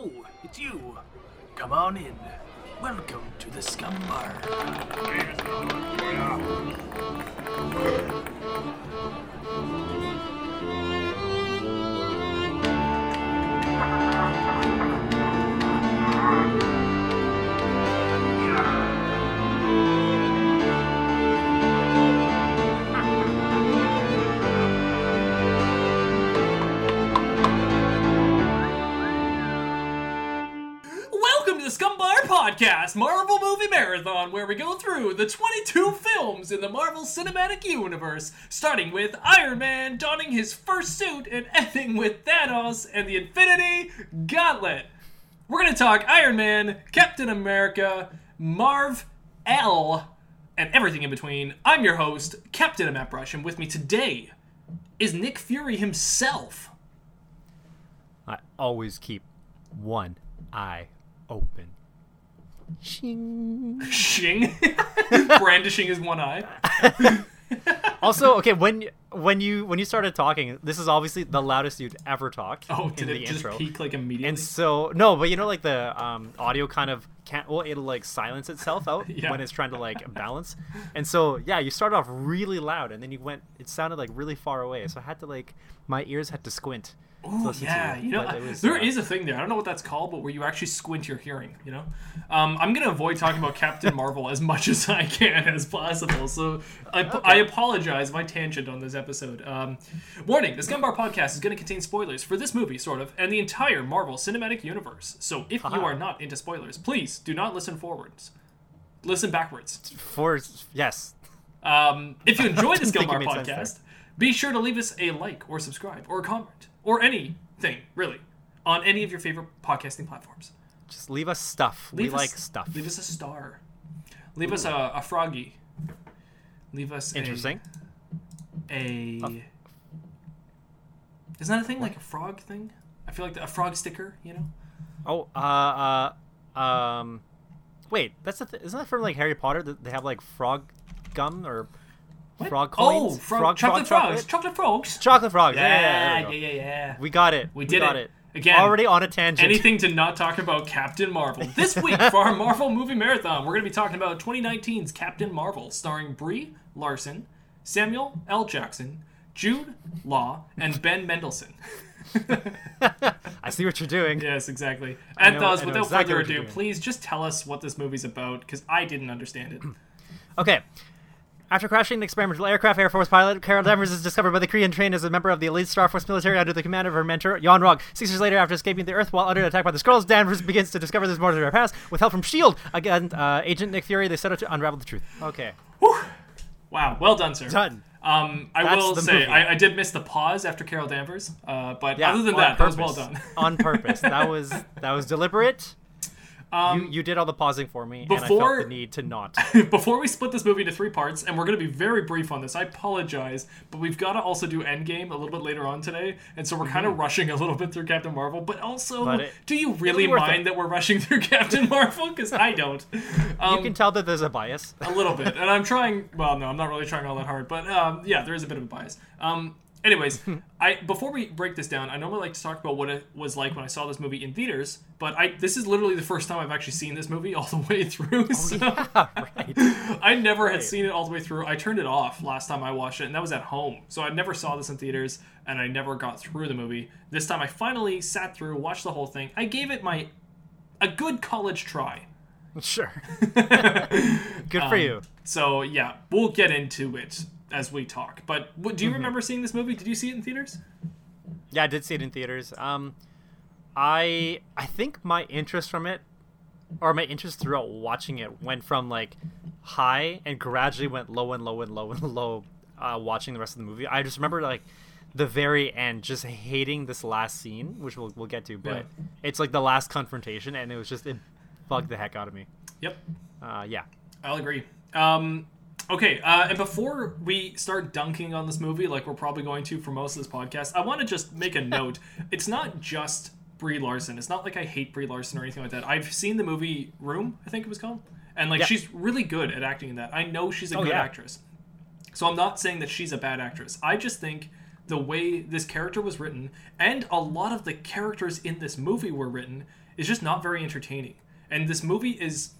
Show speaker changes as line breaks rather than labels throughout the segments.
Oh, it's you. Come on in. Welcome to the Scumm Bar.
Podcast, Marvel Movie Marathon, where we go through the 22 films in the Marvel Cinematic Universe, starting with Iron Man donning his first suit and ending with Thanos and the Infinity Gauntlet. We're going to talk Iron Man, Captain America, Marv L, and everything in between. I'm your host, Captain Matt Brush, and with me today is Nick Fury himself.
I always keep one eye open. Shing.
Shing. Brandishing his one eye.
Also, okay, when when you when you started talking, this is obviously the loudest you'd ever talked
Oh,
in
did
the
it just
intro.
peak like immediately?
And so no, but you know like the um, audio kind of can't well it'll like silence itself out
Yeah.
when it's trying to like balance. And so yeah, you started off really loud and then you went it sounded like really far away. So I had to like my ears had to squint.
Ooh, yeah, you know,
was,
there
uh,
is a thing there. I don't know what that's called, but where you actually squint your hearing. You know, um, I'm gonna avoid talking about Captain Marvel as much as I can as possible. So I, I apologize my tangent on this episode. Um, warning: This Scumm Bar podcast is going to contain spoilers for this movie, sort of, and the entire Marvel Cinematic Universe. So if you are not into spoilers, please do not listen forwards. Listen backwards.
for yes.
Um, if you enjoy this
didn't think it
Skillbar
made sense there.
podcast, be sure to leave us a like or subscribe or a comment or anything really on any of your favorite podcasting platforms.
Just leave us stuff.
Leave
we
us,
like stuff.
Leave us a star. Leave us a, a froggy. Leave us a-
Interesting.
A, Isn't that a thing like a frog thing? I feel like the, a frog sticker. You know.
Oh, uh, uh, um, wait, that's the th- isn't that from like Harry Potter that they have like frog gum or frog coins?
Oh, frog, chocolate frogs. Chocolate frogs.
Chocolate frogs. Yeah,
Yeah,
yeah,
yeah,
we
yeah.
We got it.
We did
got
it.
it.
Again.
Already on a tangent.
Anything to not talk about Captain Marvel. This week for our Marvel movie marathon, we're going to be talking about 2019's Captain Marvel, starring Brie Larson, Samuel L. Jackson, Jude Law, and Ben Mendelsohn.
I see what you're doing.
yes, exactly. And
know-
thus, without
exactly
further ado, please just tell us what this movie's about, because I didn't understand it.
Okay. After crashing an experimental aircraft, Air Force pilot Carol Danvers is discovered by the Kree and trained as a member of the elite Star Force military under the command of her mentor, Yon Rogg. Six years later, after escaping the Earth while under attack by the Skrulls, Danvers begins to discover this more to her past. With help from S.H.I.E.L.D., again, uh, Agent Nick Fury, they set out to unravel the truth. Okay.
Wow, well done, sir.
Done.
Um, I
That's
will say. I, I did miss the pause after Carol Danvers, uh, but
Yeah,
other than that, that was well
purpose.
done.
on purpose. That was that was deliberate.
Um,
you, you did all the pausing for me, and I
before-
felt the need to not.
Before we split this movie into three parts, and we're going to be very brief on this, I apologize, but we've got to also do Endgame a little bit later on today, and so we're kind of rushing a little bit through Captain Marvel. But also,
Mm-hmm. But it-
do you really mind
it.
that we're rushing through Captain Marvel? Because I don't. Um,
you can tell that there's a bias.
a little bit, and I'm trying. Well, no, I'm not really trying all that hard, but um, yeah, there is a bit of a bias. Um, anyways, I before we break this down, I normally like to talk about what it was like when I saw this movie in theaters, but I this is literally the first time I've actually seen this movie all the way through. so
right.
I never had seen it all the way through. I turned it off last time I watched it, and that was at home. So I never saw this in theaters, and I never got through the movie. This time I finally sat through, watched the whole thing. I gave it my a good college try.
Sure. Good
Um,
for you.
So yeah, we'll get into it as we talk. But what,
Mm-hmm.
do you remember seeing this movie? Did you see it in theaters?
Yeah, I did see it in theaters. Um, I I think my interest from it, or my interest throughout watching it, went from like high and gradually went low and low and low and low. Uh, watching the rest of the movie, I just remember like the very end, just hating this last scene, which we'll we'll get to. But
Yeah.
it's like the last confrontation, and it was just it bugged the heck out of me.
Yep,
Uh, yeah.
I'll agree. Um, okay, uh, and before we start dunking on this movie, like we're probably going to for most of this podcast, I want to just make a note. It's not just Brie Larson. It's not like I hate Brie Larson or anything like that. I've seen the movie Room, I think it was called, and like
Yeah.
she's really good at acting in that. I know she's a
Oh,
good
yeah.
actress. So I'm not saying that she's a bad actress. I just think the way this character was written and a lot of the characters in this movie were written is just not very entertaining. And this movie is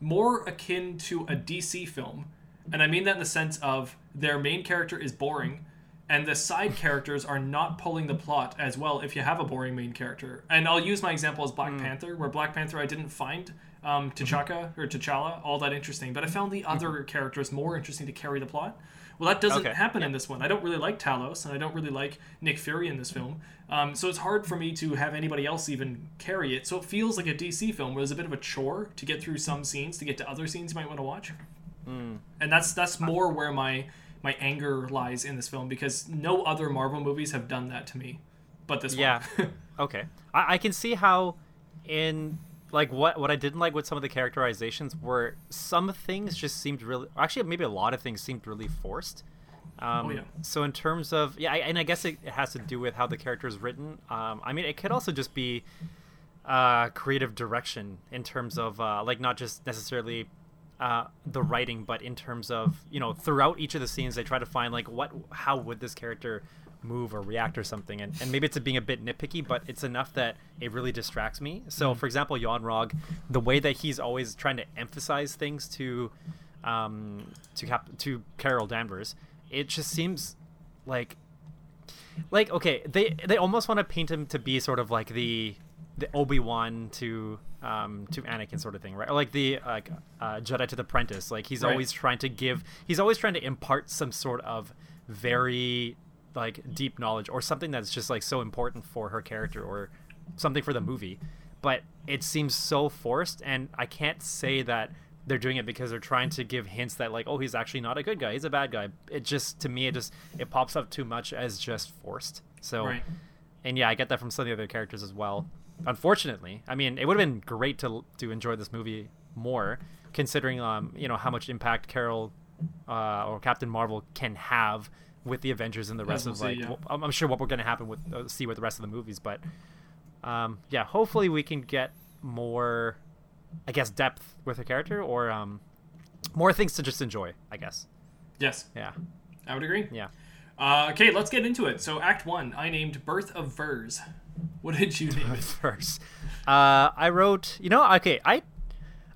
more akin to a DC film. And I mean that in the sense of their main character is boring and the side characters are not pulling the plot as well if you have a boring main character. And I'll use my example as Black Panther, where Black Panther I didn't find um, T'Chaka or T'Challa all that interesting, but I found the other characters more interesting to carry the plot. Well, that doesn't
Okay.
happen in this one. I don't really like Talos, and I don't really like Nick Fury in this film. Um, so it's hard for me to have anybody else even carry it. So it feels like a DC film where there's a bit of a chore to get through some scenes to get to other scenes you might want to watch. And that's that's more where my my anger lies in this film because no other Marvel movies have done that to me, but this
Yeah.
one.
Okay. I, I can see how in like what what I didn't like with some of the characterizations were some things just seemed really actually maybe a lot of things seemed really forced. Um,
Oh, yeah.
So in terms of yeah, I, and I guess it, it has to do with how the character is written. Um, I mean, it could also just be uh, creative direction in terms of uh, like not just necessarily uh, the writing, but in terms of you know throughout each of the scenes they try to find like what how would this character move or react or something, and, and maybe it's being a bit nitpicky, but it's enough that it really distracts me. So for example, Yon Rogg, the way that he's always trying to emphasize things to um, to Cap- to Carol Danvers, it just seems like like okay they they almost want to paint him to be sort of like the the obi-wan to um to anakin sort of thing right? Or like the like uh jedi to the apprentice like he's
Right.
always trying to give he's always trying to impart some sort of very like deep knowledge or something that's just like so important for her character or something for the movie. But it seems so forced and i can't say that they're doing it because they're trying to give hints that like oh he's actually not a good guy. He's a bad guy. It just to me it just it pops up too much as just forced. So
Right.
and yeah i get that from some of the other characters as well unfortunately i mean it would have been great to to enjoy this movie more considering um you know how much impact carol uh, or captain marvel can have with the avengers and the rest
we'll
of
see,
like
yeah.
wh- I'm, sure what we're going to happen with uh, see with the rest of the movies but um yeah hopefully we can get more i guess depth with her character or um more things to just enjoy i guess
yes,
yeah
I would agree.
yeah
Uh, okay, let's get into it. So, Act One, I named Birth of Vers. What did you name it?
first. Uh, I wrote, you know, okay, I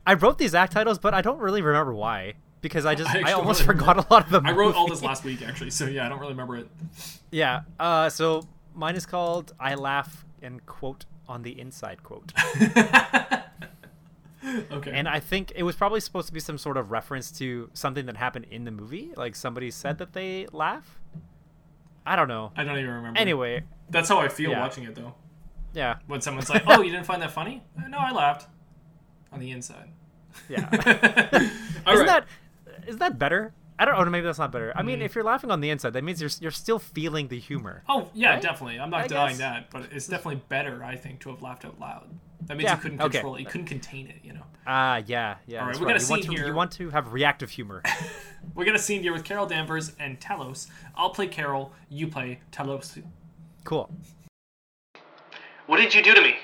I wrote these act titles, but I don't really remember why because I just
I
I, almost
really
forgot a lot of them.
I wrote all this last week, actually, so yeah, I don't really remember it.
Yeah. Uh, so mine is called "I Laugh and Quote on the Inside Quote,"
Okay.
and I think it was probably supposed to be some sort of reference to something that happened in the movie, like somebody said that they laugh. I don't know.
I don't even remember.
Anyway,
That's how I feel
Yeah.
watching it, though.
yeah,
When someone's like, oh, you didn't find that funny? Uh, No, I laughed. On the inside.
yeah. Isn't
right.
that isn't that better? I don't know. Maybe that's not better. I
Mm.
mean, if you're laughing on the inside, that means you're you're still feeling the humor.
Oh, yeah,
Right?
definitely. I'm not
I
denying
guess.
that, but it's definitely better, I think, to have laughed out loud. That means
Yeah,
you couldn't
okay.
control it. You couldn't contain it, you know?
Ah, yeah, yeah.
All right, we got a
You want
scene
to
here.
you want to have reactive humor.
We got a scene here with Carol Danvers and Talos. I'll play Carol, you play Talos.
Cool.
What did you do to me?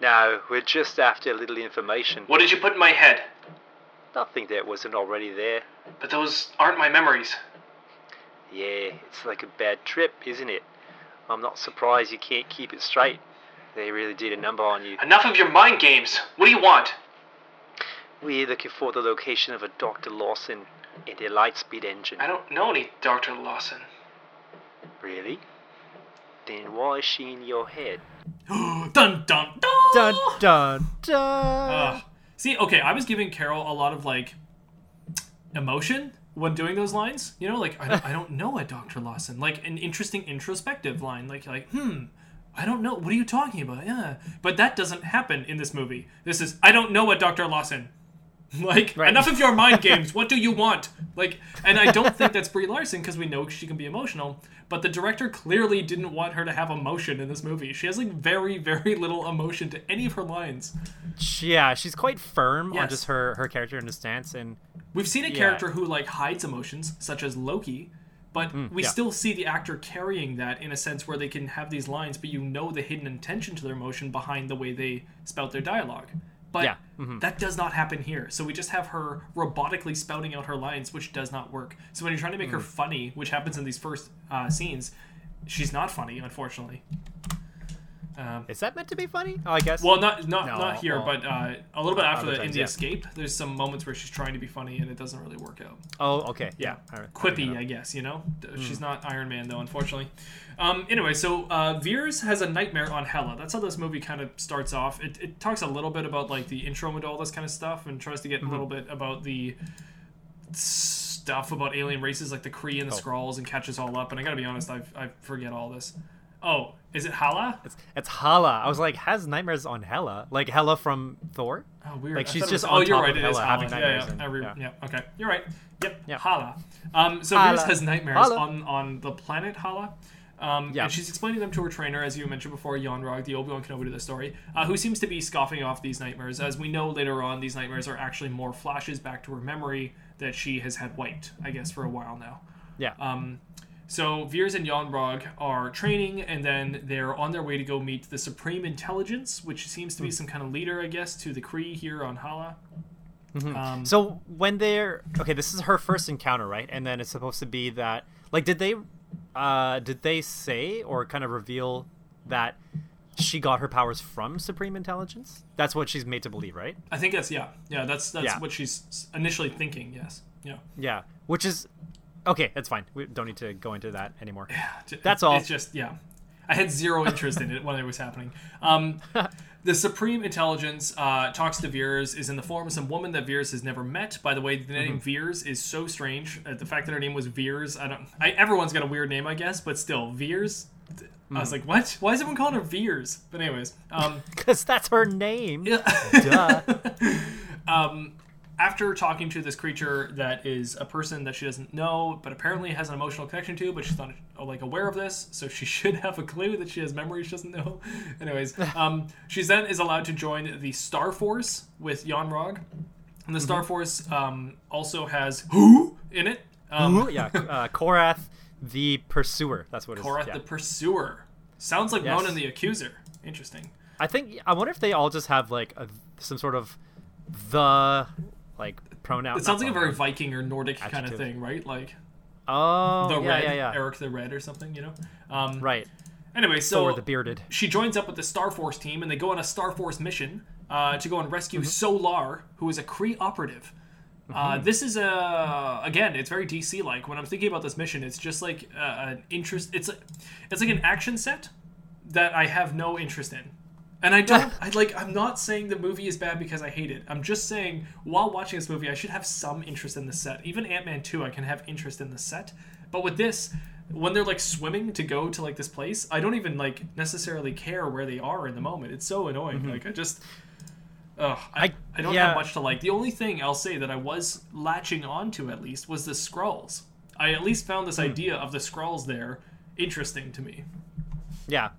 No, we're just after a little information.
What did you put in my head?
Nothing that wasn't already there.
But those aren't my memories.
Yeah, it's like a bad trip, isn't it? I'm not surprised you can't keep it straight. They really did a number on you.
Enough of your mind games. What do you want?
We're looking for the location of a Dr. Lawson and their lightspeed engine.
I don't know any Dr. Lawson.
Really? Then why is she in your head?
dun dun dun!
Dun dun dun.
Ugh. See, okay, I was giving Carol a lot of like emotion when doing those lines. You know, like I don't, I don't know a Dr. Lawson. Like an interesting introspective line. Like like hmm, I don't know. What are you talking about? Yeah, but that doesn't happen in this movie. This is I don't know a Dr. Lawson. Like
Right.
enough of your mind games. What do you want? Like, and I don't think that's Brie Larson because we know she can be emotional. But the director clearly didn't want her to have emotion in this movie. She has like very, very little emotion to any of her lines.
yeah, she's quite firm on just her her character and her stance, and
We've seen a
Yeah.
character who like hides emotions, such as Loki, but we
Mm, yeah.
still see the actor carrying that in a sense where they can have these lines, but you know the hidden intention to their emotion behind the way they spout their dialogue. But
Yeah, mhm.
that does not happen here. So we just have her robotically spouting out her lines, which does not work. So when you're trying to make her
Mm.
funny, which happens in these first uh, scenes, she's not funny, unfortunately. Um,
Is that meant to be funny? Oh, I guess.
well, not not
No,
not here,
well,
but uh, a little bit after the, in the
yeah.
escape. There's some moments where she's trying to be funny and it doesn't really work out.
oh, okay. Yeah. All right.
Quippy, I guess. You know,
Hmm.
she's not Iron Man though, unfortunately. Um, anyway, so uh, Vers has a nightmare on Hela. That's how this movie kind of starts off. It, it talks a little bit about like the intro into all this kind of stuff, and tries to get
Mm-hmm.
a little bit about the stuff about alien races like the Kree and the
Oh.
Skrulls, and catches all up. And I gotta be honest, I I forget all this. Oh, is it Hala?
It's, it's Hala. I was like, has nightmares on Hela, like Hela from Thor.
Oh, weird.
Like, she's just
was-
on
oh, you're right.
of
It is
Hela,
Hala.
having
Yeah,
nightmares
yeah.
and-
re-
yeah.
yeah. Okay, you're right. Yep.
Yep.
Hala. Um, so
Hala.
Has nightmares
Hala.
on on the planet Hala. Um,
Yeah.
And she's explaining them to her trainer, as you mentioned before, Yon Rogg, the Obi Wan Kenobi to the story, uh, who seems to be scoffing off these nightmares. As we know later on, these nightmares are actually more flashes back to her memory that she has had wiped, I guess, for a while now.
Yeah.
Um, so Vers and Yon Rogg are training, and then they're on their way to go meet the Supreme Intelligence, which seems to be some kind of leader, I guess, to the Kree here on Hala. Um,
So when they're okay, this is her first encounter, right? And then it's supposed to be that like did they uh did they say or kind of reveal that she got her powers from supreme intelligence? That's what she's made to believe, right?
I think that's yeah, yeah. That's that's
Yeah.
what she's initially thinking. Yes, yeah.
Yeah. Which is okay, that's fine. We don't need to go into that anymore.
J-
That's all.
It's just yeah. I had zero interest in it when it was happening. Um, the Supreme Intelligence uh, talks to Vers is in the form of some woman that Vers has never met. By the way, the name
Mm-hmm.
Vers is so strange. Uh, the fact that her name was Vers, I don't. I, everyone's got a weird name, I guess, but still Vers. I
Mm-hmm.
was like, what? Why is everyone calling her Vers? But anyways, um,
Cuz that's her name.
yeah.
Duh.
after talking to this creature that is a person that she doesn't know but apparently has an emotional connection to but she's not like aware of this so she should have a clue that she has memories she doesn't know anyways um, she then is allowed to join the star force with Yon Rogg and the star force um, also has who in it um,
yeah, uh, Korath the pursuer. That's what it is.
Korath
yeah.
the pursuer sounds like
Yes.
Ronan the accuser interesting
I think I wonder if they all just have like a, some sort of the like pronoun.
it sounds like a very. Viking or Nordic kind of thing right like
Oh,
the
yeah,
red
yeah, yeah.
Eric the Red or something you know um,
Right.
Anyway, so
Thor the bearded.
she joins up with the Star Force team, and they go on a Star Force mission uh, to go and rescue
Mm-hmm.
Solar, who is a Kree operative. Uh, this is a again, it's very DC like. When I'm thinking about this mission, it's just like uh, an interest. It's like it's like an action set that I have no interest in. And I don't I like I'm not saying the movie is bad because I hate it. I'm just saying while watching this movie I should have some interest in the set. Even Ant-Man 2 I can have interest in the set. But with this when they're like swimming to go to like this place, I don't even like necessarily care where they are in the moment. It's so annoying. Like I just Ugh, I, I,
I-
don't
yeah.
have much to like. The only thing I'll say that I was latching onto at least was the Skrulls. I at least found this
Hmm.
idea of the Skrulls there interesting to me.
Yeah.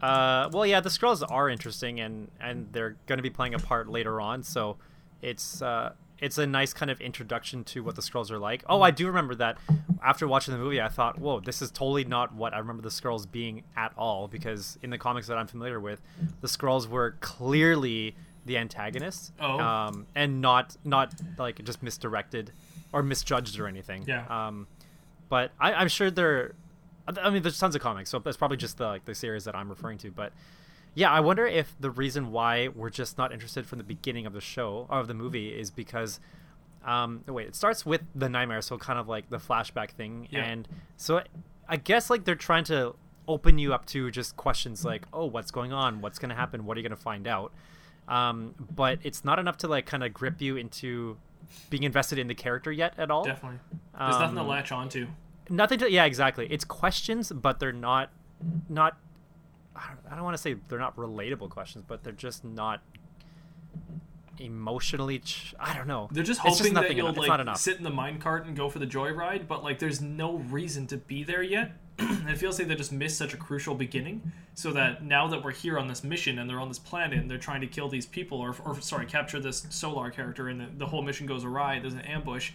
Uh, well, yeah, the Skrulls are interesting, and and they're going to be playing a part later on. So it's uh, it's a nice kind of introduction to what the Skrulls are like. Oh, I do remember that. After watching the movie, I thought, whoa, this is totally not what I remember the Skrulls being at all. Because in the comics that I'm familiar with, the Skrulls were clearly the antagonists,
Oh.
um, and not not like just misdirected or misjudged or anything.
Yeah.
Um, but I, I'm sure they're. I mean, there's tons of comics, so that's probably just the like the series that I'm referring to. But yeah, I wonder if the reason why we're just not interested from the beginning of the show or of the movie is because, um, wait, it starts with the nightmare, so kind of like the flashback thing,
Yeah.
and so I guess like they're trying to open you up to just questions like, oh, what's going on? What's gonna happen? What are you gonna find out? Um, but it's not enough to like kind of grip you into being invested in the character yet at all.
Definitely. There's nothing to
Um,
latch onto.
Nothing to yeah exactly it's questions but they're not not i don't, don't want to say they're not relatable questions but they're just not emotionally ch- i don't know
They're just hoping that
nothing
you'll
enough. It's not
like
enough.
sit in the minecart and go for the joyride, but like there's no reason to be there yet. and it feels like they just missed such a crucial beginning. So that now that we're here on this mission and they're on this planet and they're trying to kill these people or, or sorry, capture this solar character and the, the whole mission goes awry, there's an ambush.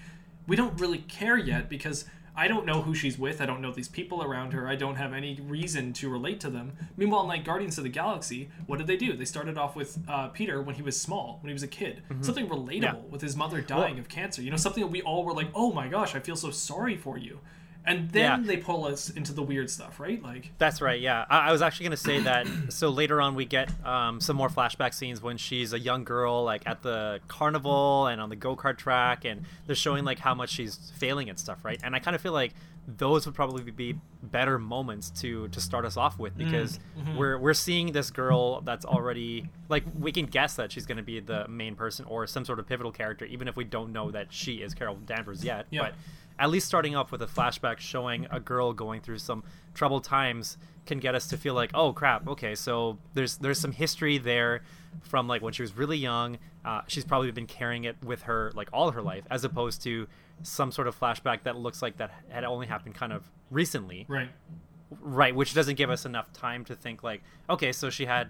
We don't really care yet because I don't know who she's with. I don't know these people around her. I don't have any reason to relate to them. Meanwhile, in like Guardians of the Galaxy, what did they do? They started off with uh, Peter when he was small, when he was a kid. Something relatable
Yeah.
with his mother dying of cancer. You know, something that we all were like, oh my gosh, I feel so sorry for you. And then
Yeah.
they pull us into the weird stuff, right? Like,
That's right. Yeah, I, I was actually going to say that. so later on, we get um, some more flashback scenes when she's a young girl, like at the carnival and on the go kart track, and they're showing like how much she's failing and stuff, right? And I kind of feel like those would probably be better moments to to start us off with because we're we're seeing this girl that's already like we can guess that she's going to be the main person or some sort of pivotal character, even if we don't know that she is Carol Danvers yet.
Yeah.
But at least starting off with a flashback showing a girl going through some troubled times can get us to feel like oh crap okay so there's there's some history there from like when she was really young uh, she's probably been carrying it with her like all her life as opposed to some sort of flashback that looks like that had only happened kind of recently
right.
right which doesn't give us enough time to think like okay so she had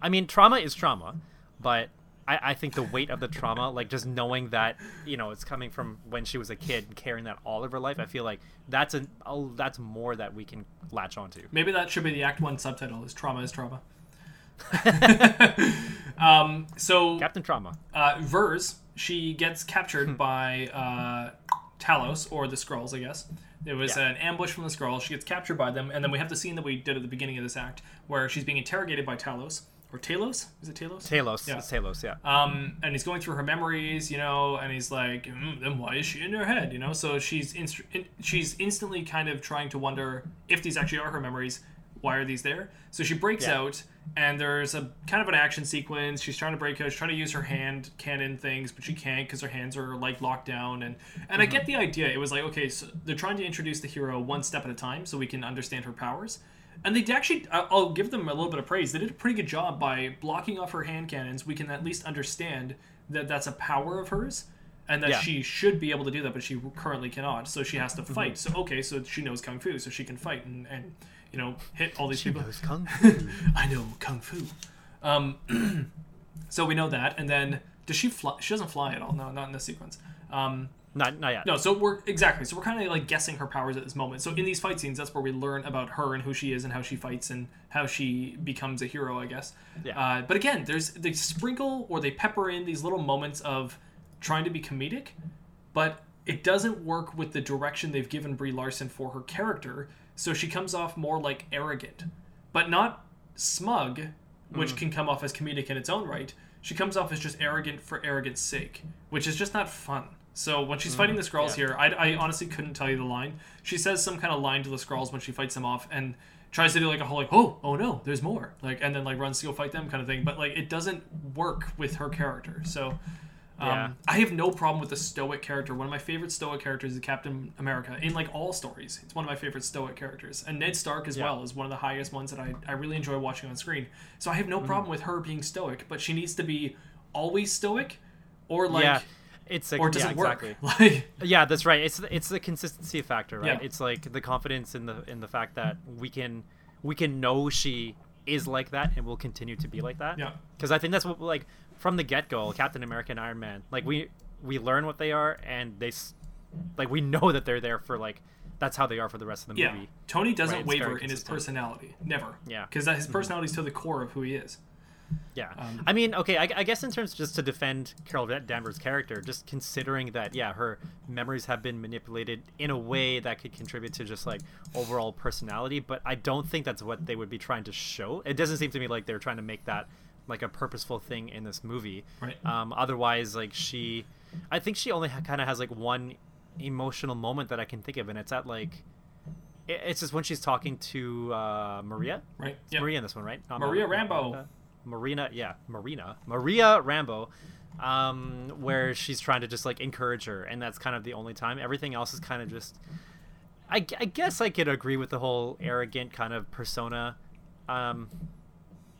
i mean trauma is trauma but I, I think the weight of the trauma like just knowing that you know it's coming from when she was a kid and carrying that all of her life i feel like that's a oh, that's more that we can latch onto
Maybe that should be the Act One subtitle: "Is trauma is trauma." um, so
captain trauma
uh, Vers, she gets captured by uh, Talos or the Skrulls, I guess. It was
Yeah.
an ambush from the Skrulls. She gets captured by them, and then we have the scene that we did at the beginning of this act, where she's being interrogated by Talos or Talos. Is it Talos?
talos
Yeah.
it's talos yeah
Um, and he's going through her memories, you know, and he's like, mm, "Then why is she in her head?" You know, so she's inst- in- she's instantly kind of trying to wonder if these actually are her memories. Why are these there? So she breaks
Yeah.
out, and there's a kind of an action sequence. She's trying to break out. She's trying to use her hand cannon things, but she can't because her hands are like locked down. And and I get the idea. It was like, okay, so they're trying to introduce the hero one step at a time, so we can understand her powers. And they actually, I- I'll give them a little bit of praise. They did a pretty good job by blocking off her hand cannons. We can at least understand that that's a power of hers, and that
Yeah.
she should be able to do that, but she currently cannot. So she has to fight. So okay, so she knows kung fu, so she can fight and, and you know hit all these
she
people.
knows kung fu
I know kung fu. Um, so we know that, and then does she fly? She doesn't fly at all. No, not in this sequence. Um,
not not yet
no, so we're exactly. So we're kind of like guessing her powers at this moment. So in these fight scenes, that's where we learn about her and who she is and how she fights and how she becomes a hero, I guess.
Yeah.
Uh, but again, there's they sprinkle or they pepper in these little moments of trying to be comedic, but it doesn't work with the direction they've given Brie Larson for her character. So she comes off more like arrogant, but not smug, which can come off as comedic in its own right. She comes off as just arrogant for arrogance sake, which is just not fun. So when she's fighting the Skrulls
yeah.
here, I, I honestly couldn't tell you the line. She says some kind of line to the Skrulls when she fights them off, and tries to do like a whole like, oh, oh no, there's more, like, and then like runs to go fight them kind of thing. But like, it doesn't work with her character. So. Um,
Yeah.
I have no problem with the stoic character. One of my favorite stoic characters is Captain America in like all stories. It's one of my favorite stoic characters, and Ned Stark as
Yeah.
well is one of the highest ones that I, I really enjoy watching on screen. So I have no
Mm.
problem with her being stoic, but she needs to be always stoic, or like,
it's like
or does
yeah,
it work?
exactly.
Like,
yeah that's right it's it's the consistency factor right
Yeah.
it's like the confidence in the in the fact that we can we can know she is like that and will continue to be like that
Yeah.
because i think that's what like from the get-go captain america and iron man like we we learn what they are and they s- like we know that they're there for like that's how they are for the rest of the
yeah,
movie
Tony doesn't
Right,
waver in his personality, never.
Yeah.
because his mm-hmm. personality is to the core of who he is.
Yeah,
Um,
I mean, okay, I, I guess in terms just to defend Carol Danvers' character, just considering that, yeah, her memories have been manipulated in a way that could contribute to just like overall personality, but I don't think that's what they would be trying to show. It doesn't seem to me like they're trying to make that like a purposeful thing in this movie.
Right.
Um, otherwise, like she, I think she only ha- kind of has like one emotional moment that I can think of, and it's at like. It's just when she's talking to uh, Maria,
Right? Yeah.
Maria in this one, right? Not
Maria
Mar- Rambeau. Marina, yeah, Marina, Maria Rambeau, um, where she's trying to just like encourage her, and that's kind of the only time. Everything else is kind of just. I, I guess I could agree with the whole arrogant kind of persona. Um,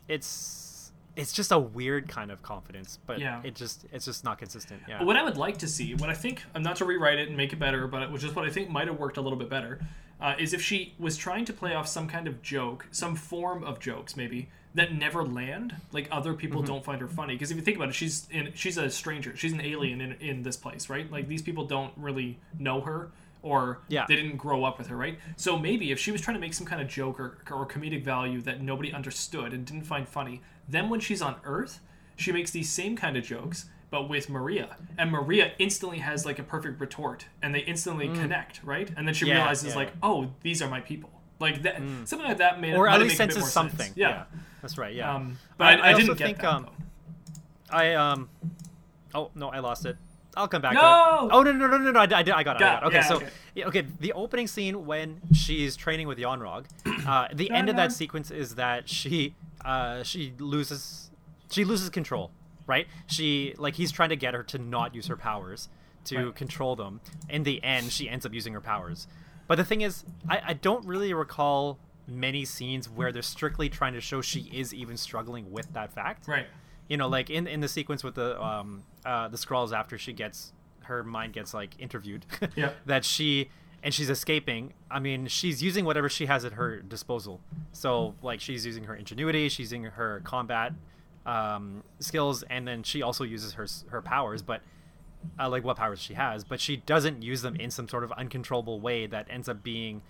it's it's just a weird kind of confidence, but
Yeah.
it just it's just not consistent. Yeah.
What I would like to see, what I think, I'm not to rewrite it and make it better, but which is what I think might have worked a little bit better, uh, is if she was trying to play off some kind of joke, some form of jokes maybe that never land, like other people
Mm-hmm.
don't find her funny. Because if you think about it, she's in, she's a stranger, she's an alien in, in this place, right? Like these people don't really know her or
Yeah.
they didn't grow up with her, right? So maybe if she was trying to make some kind of joke or, or comedic value that nobody understood and didn't find funny, then when she's on Earth, she makes these same kind of jokes, but with Maria, and Maria instantly has like a perfect retort, and they instantly connect, right? And then she
Mm. Yeah,
realizes
yeah,
like, oh, these are my people, like that. Something like that made
or
might
at
make
least
a bit
senses something.
sense. Yeah.
that's right. Yeah.
Um, but I, I,
also
didn't get
think
that.
um,
though.
I um, oh no, I lost it. I'll come back.
No!
To it. Oh no no no no no! I, did- I, I got it. I
Got-
got it. Okay,
yeah,
so
okay.
yeah, okay, the opening scene when she's training with Yon Rogg, uh, the end of that sequence is that she uh, she loses she loses control. Right? She like he's trying to get her to not use her powers to
Right.
control them. In the end, she ends up using her powers. But the thing is, I, I don't really recall many scenes where they're strictly trying to show she is even struggling with that fact
Right.
you know like in in the sequence with the um uh the Skrulls after she gets her mind gets like interviewed
Yeah.
that she and she's escaping i mean she's using whatever she has at her disposal so like she's using her ingenuity she's using her combat um skills and then she also uses her her powers but uh, like what powers she has but she doesn't use them in some sort of uncontrollable way that ends up being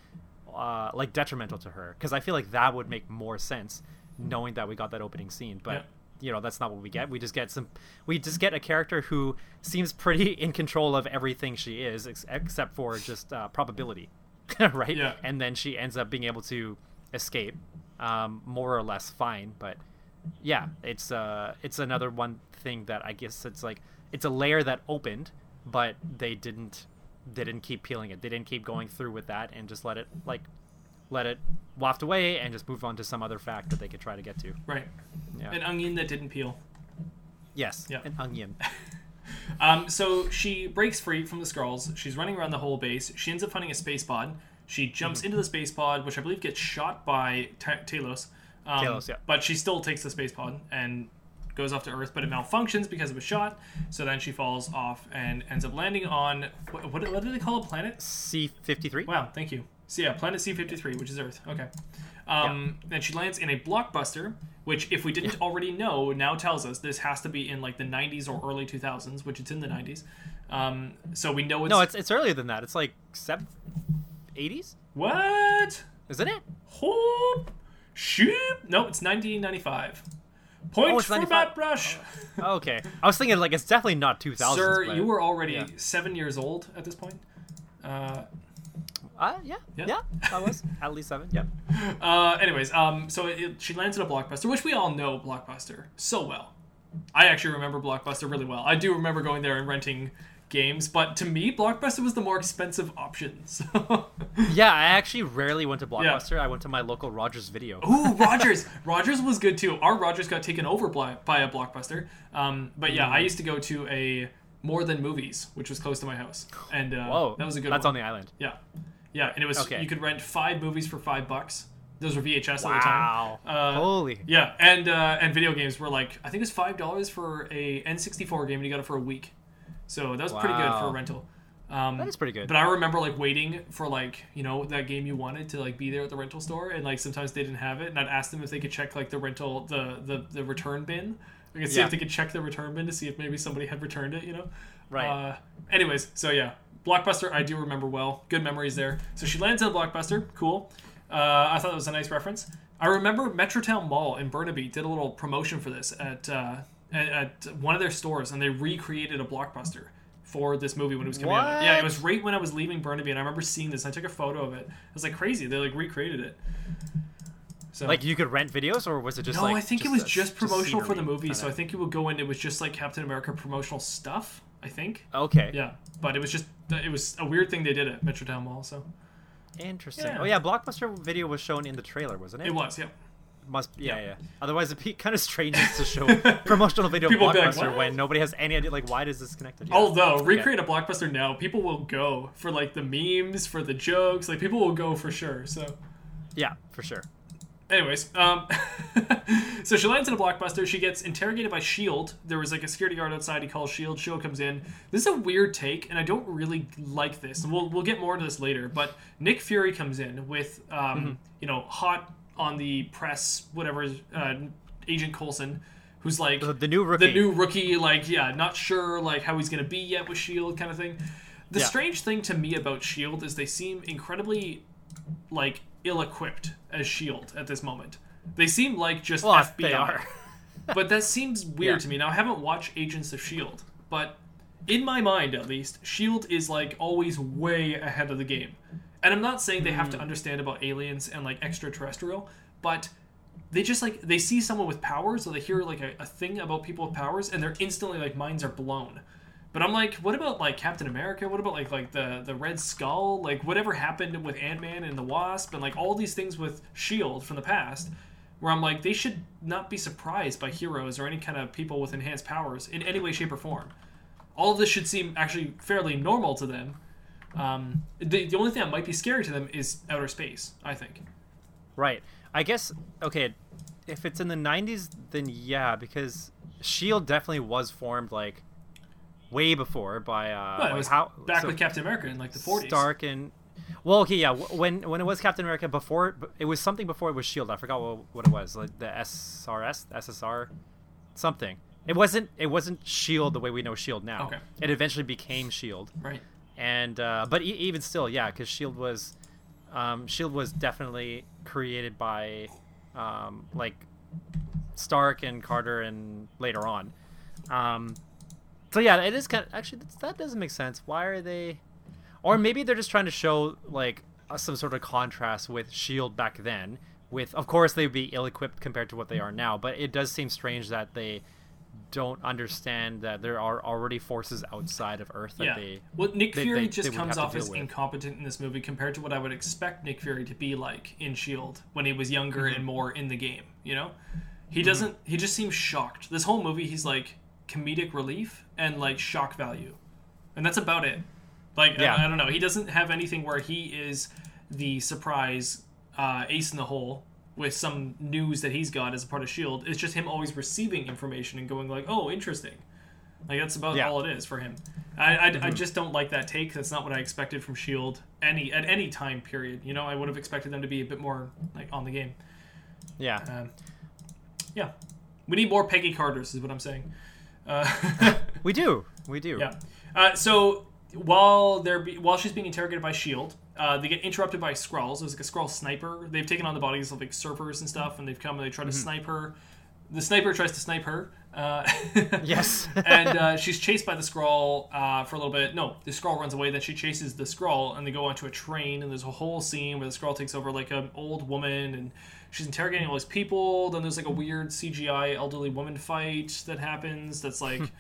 uh, like detrimental to her because i feel like that would make more sense knowing that we got that opening scene but
Yeah.
you know that's not what we get we just get some we just get a character who seems pretty in control of everything she is ex- except for just uh, probability right
Yeah.
and then she ends up being able to escape um, more or less fine but yeah it's uh it's another one thing that i guess it's like it's a layer that opened but they didn't they didn't keep peeling it they didn't keep going through with that and just let it like let it waft away and just move on to some other fact that they could try to get to
Right.
yeah
An onion that didn't peel.
yes
Yeah.
an onion
Um, so she breaks free from the Skrulls. She's running around the whole base. She ends up finding a space pod. She jumps
Mm-hmm.
into the space pod, which I believe gets shot by Ta Talos. Um,
Talos, yeah.
But she still takes the space pod and goes off to Earth, but it malfunctions because it was shot. So then she falls off and ends up landing on what, what, what do they call a planet?
c53
Wow, thank you. So yeah, planet C53, which is Earth. Okay. Um, Then she lands in a blockbuster, which, if we didn't already know, now tells us this has to be in like the 90s or early 2000s, which it's in the 90s. Um, so we know it's
no it's it's earlier than that it's like 7 80s
what?
isn't it
Hoop, shoot. No, it's 1995. Point
Oh, it's
for
95.
Matt Brush.
okay i was thinking like it's definitely not 2000
Sir,
but-
you were already
yeah.
seven years old at this point. Uh,
uh, yeah,
Yeah.
yeah i was at least seven yeah
Uh, anyways, um, so it, she lands at a blockbuster, which we all know blockbuster so well. I actually remember blockbuster really well. I do remember going there and renting games, but to me, blockbuster was the more expensive option. So,
Yeah, I actually rarely went to Blockbuster. I went to my local Rogers Video.
ooh, Rogers, Rogers was good too. Our Rogers got taken over by, by a blockbuster. Um, but yeah, I
Mm.
used to go to a More Than Movies, which was close to my house, and uh,
Whoa,
that was a good.
That's
one.
on the island.
Yeah, yeah, and it was
Okay.
you could rent five movies for five bucks. Those were VHS at the time.
Wow.
Uh,
Holy.
Yeah, and uh, and video games were like I think it was five dollars for a N64 game, and you got it for a week. So that was pretty good for a rental. Um,
That is pretty good.
But I remember like waiting for like you know that game you wanted to like be there at the rental store, and like sometimes they didn't have it, and I'd ask them if they could check like the rental the the, the return bin. I could see
Yeah.
if they could check the return bin to see if maybe somebody had returned it. You know.
Right.
Uh, anyways, so yeah, Blockbuster I do remember well. Good memories there. So she lands at Blockbuster. Cool. Uh, I thought that was a nice reference. I remember Metrotown Mall in Burnaby did a little promotion for this at, uh, at at one of their stores, and they recreated a Blockbuster for this movie when it was coming out. Yeah, it was right when I was leaving Burnaby, and I remember seeing this. I took a photo of it. It was like crazy. They like recreated it. So
like you could rent videos, or was it just
no,
like?
I think it was
a-
just promotional for the movie. So I think you would go in. It was just like Captain America promotional stuff. I think.
Okay.
Yeah, but it was just it was a weird thing they did at Metrotown Mall. So
Interesting.
Yeah.
Oh yeah, Blockbuster video was shown in the trailer, wasn't it?
it was, yeah.
Must. Yeah,
Yeah.
yeah. Otherwise, it'd be kind of strange to show promotional video of
People be like,
Blockbuster when nobody has any idea. Like, why does this connected? Yeah.
Although recreate a blockbuster now, people will go for like the memes, for the jokes. Like people will go for sure. So,
Yeah, for sure.
anyways, um, so she lands in a blockbuster. She gets interrogated by Shield. There was like a security guard outside. He calls Shield. Shield comes in. This is a weird take, and I don't really like this. And we'll we'll get more into this later. But Nick Fury comes in with um, you know hot on the press, whatever, uh, Agent Coulson, who's like
The, the new rookie.
the new rookie, like, yeah, not sure like how he's gonna be yet with Shield, kind of thing. The
Yeah.
strange thing to me about Shield is they seem incredibly like ill-equipped as Shield at this moment. They seem like just
Well,
FBI.
they are.
but that seems weird
Yeah.
to me. Now I haven't watched Agents of Shield, but in my mind at least, Shield is like always way ahead of the game. And I'm not saying they have
Hmm.
to understand about aliens and like extraterrestrial, but they just like they see someone with powers or they hear like a, a thing about people with powers and they're instantly like minds are blown. But I'm like, what about like Captain America? What about like like the the Red Skull? Like whatever happened with Ant Man and the Wasp and like all these things with Shield from the past, where I'm like, they should not be surprised by heroes or any kind of people with enhanced powers in any way, shape, or form. All of this should seem actually fairly normal to them. Um, the, the only thing that might be scary to them is outer space. I think.
Right. I guess okay, if it's in the 90s then yeah because Shield definitely was formed like way before by uh
Well, it was
how
back
so
with Captain America in like the 40s.
Stark and well, okay, yeah. When when it was Captain America before, it was something before it was Shield. I forgot what, what it was, like the SRS, SSR, something. It wasn't it wasn't Shield the way we know Shield now.
Okay.
It eventually became Shield,
Right.
And uh, but e- even still, yeah, because Shield was um, Shield was definitely created by um, like Stark and Carter and later on. Um, so yeah, it is kind of actually that doesn't make sense. Why are they? Or maybe they're just trying to show like uh, some sort of contrast with Shield back then. With of course they'd be ill-equipped compared to what they are now, but it does seem strange that they don't understand that there are already forces outside of Earth that
Yeah.
they.
well, Nick Fury
they-
just
they
comes off as
with.
incompetent in this movie compared to what I would expect Nick Fury to be like in Shield when he was younger
Mm-hmm.
and more in the game. You know, he doesn't. He just seems shocked. This whole movie, he's like comedic relief and like shock value, and that's about it. Like
Yeah.
I, I don't know. He doesn't have anything where he is the surprise uh, ace in the hole with some news that he's got as a part of Shield. It's just him always receiving information and going like, "Oh, interesting." Like that's about
Yeah.
all it is for him. I, I, I just don't like that take. That's not what I expected from Shield any at any time period. You know, I would have expected them to be a bit more like on the game.
Yeah.
Um, yeah, we need more Peggy Carter's, is what I'm saying. Uh,
We do. We do.
yeah. Uh, so while they're be- while she's being interrogated by Shield, uh, they get interrupted by Skrulls. There's like a Skrull sniper. They've taken on the bodies of like surfers and stuff, and they've come and they try to snipe her. The sniper tries to snipe her. Uh,
Yes.
and uh, she's chased by the Skrull uh, for a little bit. No, the Skrull runs away. Then she chases the Skrull, and they go onto a train. And there's a whole scene where the Skrull takes over like an old woman, and she's interrogating all these people. Then there's like a weird CGI elderly woman fight that happens. That's like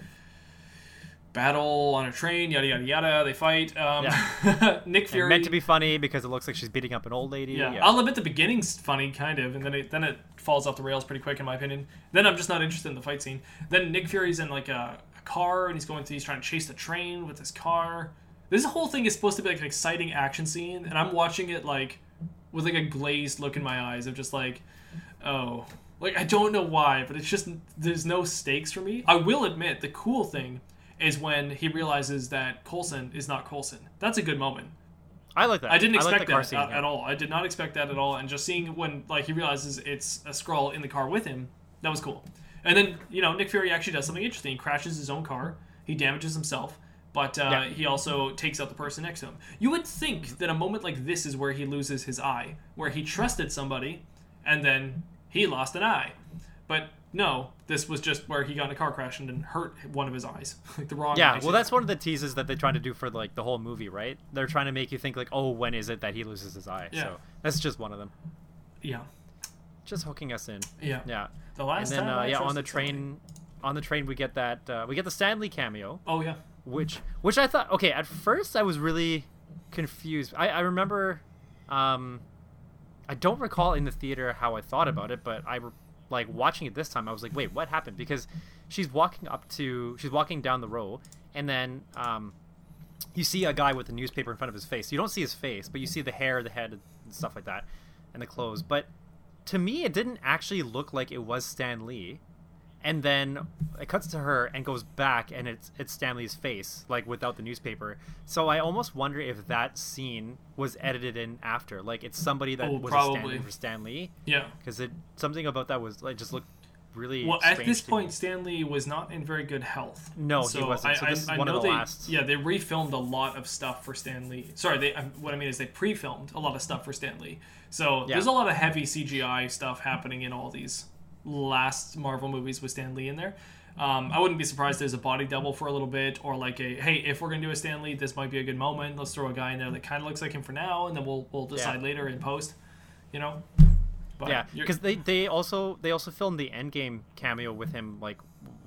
battle on a train. Yada yada yada. They fight. Um, Nick
And
Fury
meant to be funny because it looks like she's beating up an old lady.
yeah,
Yeah.
I'll admit the beginning's funny, kind of, and then it then it falls off the rails pretty quick, in my opinion. Then I'm just not interested in the fight scene. Then Nick Fury's in like a, a car, and he's going to he's trying to chase the train with his car. This whole thing is supposed to be like an exciting action scene, and I'm watching it like with like a glazed look in my eyes of just like, oh, like I don't know why, but it's just there's no stakes for me. I will admit the cool thing is when he realizes that Coulson is not Coulson. That's a good moment.
I like that.
I didn't expect
the car
that
scene,
at,
yeah.
at all. I did not expect that at all. And just seeing when like he realizes it's a Skrull in the car with him, that was cool. And then you know Nick Fury actually does something interesting. He crashes his own car. He damages himself, but uh,
Yeah.
he also takes out the person next to him. You would think that a moment like this is where he loses his eye, where he trusted somebody, and then he lost an eye. But no, this was just where he got in a car crash and then hurt one of his eyes, like the wrong.
Yeah, well, that's one of the teases that they're trying to do for like the whole movie, right? They're trying to make you think like, oh, when is it that he loses his eye?
Yeah.
So that's just one of them,
yeah,
just hooking us in.
yeah.
Yeah,
The
and
last
then
time
uh,
I
yeah, on the train, on the train we get that uh, we get the Stan Lee cameo,
Oh yeah.
which which I thought okay at first I was really confused. I I remember, um, I don't recall in the theater how I thought about it, but I re- like watching it this time. I was like, wait, what happened? Because she's walking up to she's walking down the row, and then um, you see a guy with a newspaper in front of his face. You don't see his face, but you see the hair, the head, and stuff like that, and the clothes. But to me, it didn't actually look like it was Stan Lee. And then it cuts to her and goes back, and it's it's Stan Lee's face, like without the newspaper. So I almost wonder if that scene was edited in after, like it's somebody that
Oh,
was a stand-in for Stan Lee,
Yeah.
because it something about that was like just looked really.
Well, at this
to me.
point, Stan Lee was not in very good health.
No, he
so
wasn't.
I,
So
I,
this is
I
one of
know
the
they,
last-
Yeah, they refilmed a lot of stuff for Stan Lee. Sorry, they. What I mean is they pre-filmed a lot of stuff for Stan Lee. So
Yeah.
there's a lot of heavy CGI stuff happening in all these last Marvel movies with Stan Lee in there. Um, I wouldn't be surprised there's a body double for a little bit, or like a hey, if we're gonna do a Stan Lee, this might be a good moment. Let's throw a guy in there that kind of looks like him for now, and then we'll we'll decide later in post. You know. But
Yeah, because they they also they also filmed the Endgame cameo with him like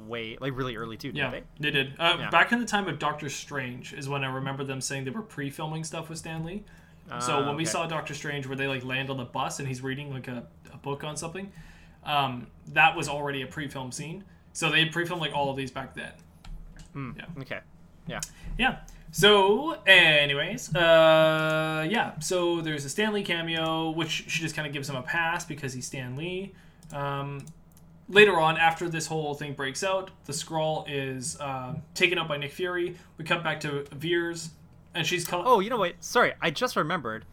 way like really early too. Didn't
Yeah,
they?
they did. Uh,
Yeah.
Back in the time of Doctor Strange is when I remember them saying they were pre-filming stuff with Stan Lee. so
Ah,
when we
okay.
saw Doctor Strange, where they like land on the bus and he's reading like a, a book on something, um, that was already a pre-film scene. So they pre-filmed like all of these back then. Yeah.
Okay. Yeah.
Yeah. So, anyways, uh, yeah. So there's a Stan Lee cameo, which she just kind of gives him a pass because he's Stan Lee. Um, later on, after this whole thing breaks out, the Skrull is uh, taken up by Nick Fury. We cut back to Vers, and she's call-
Oh, you know what? Sorry, I just remembered.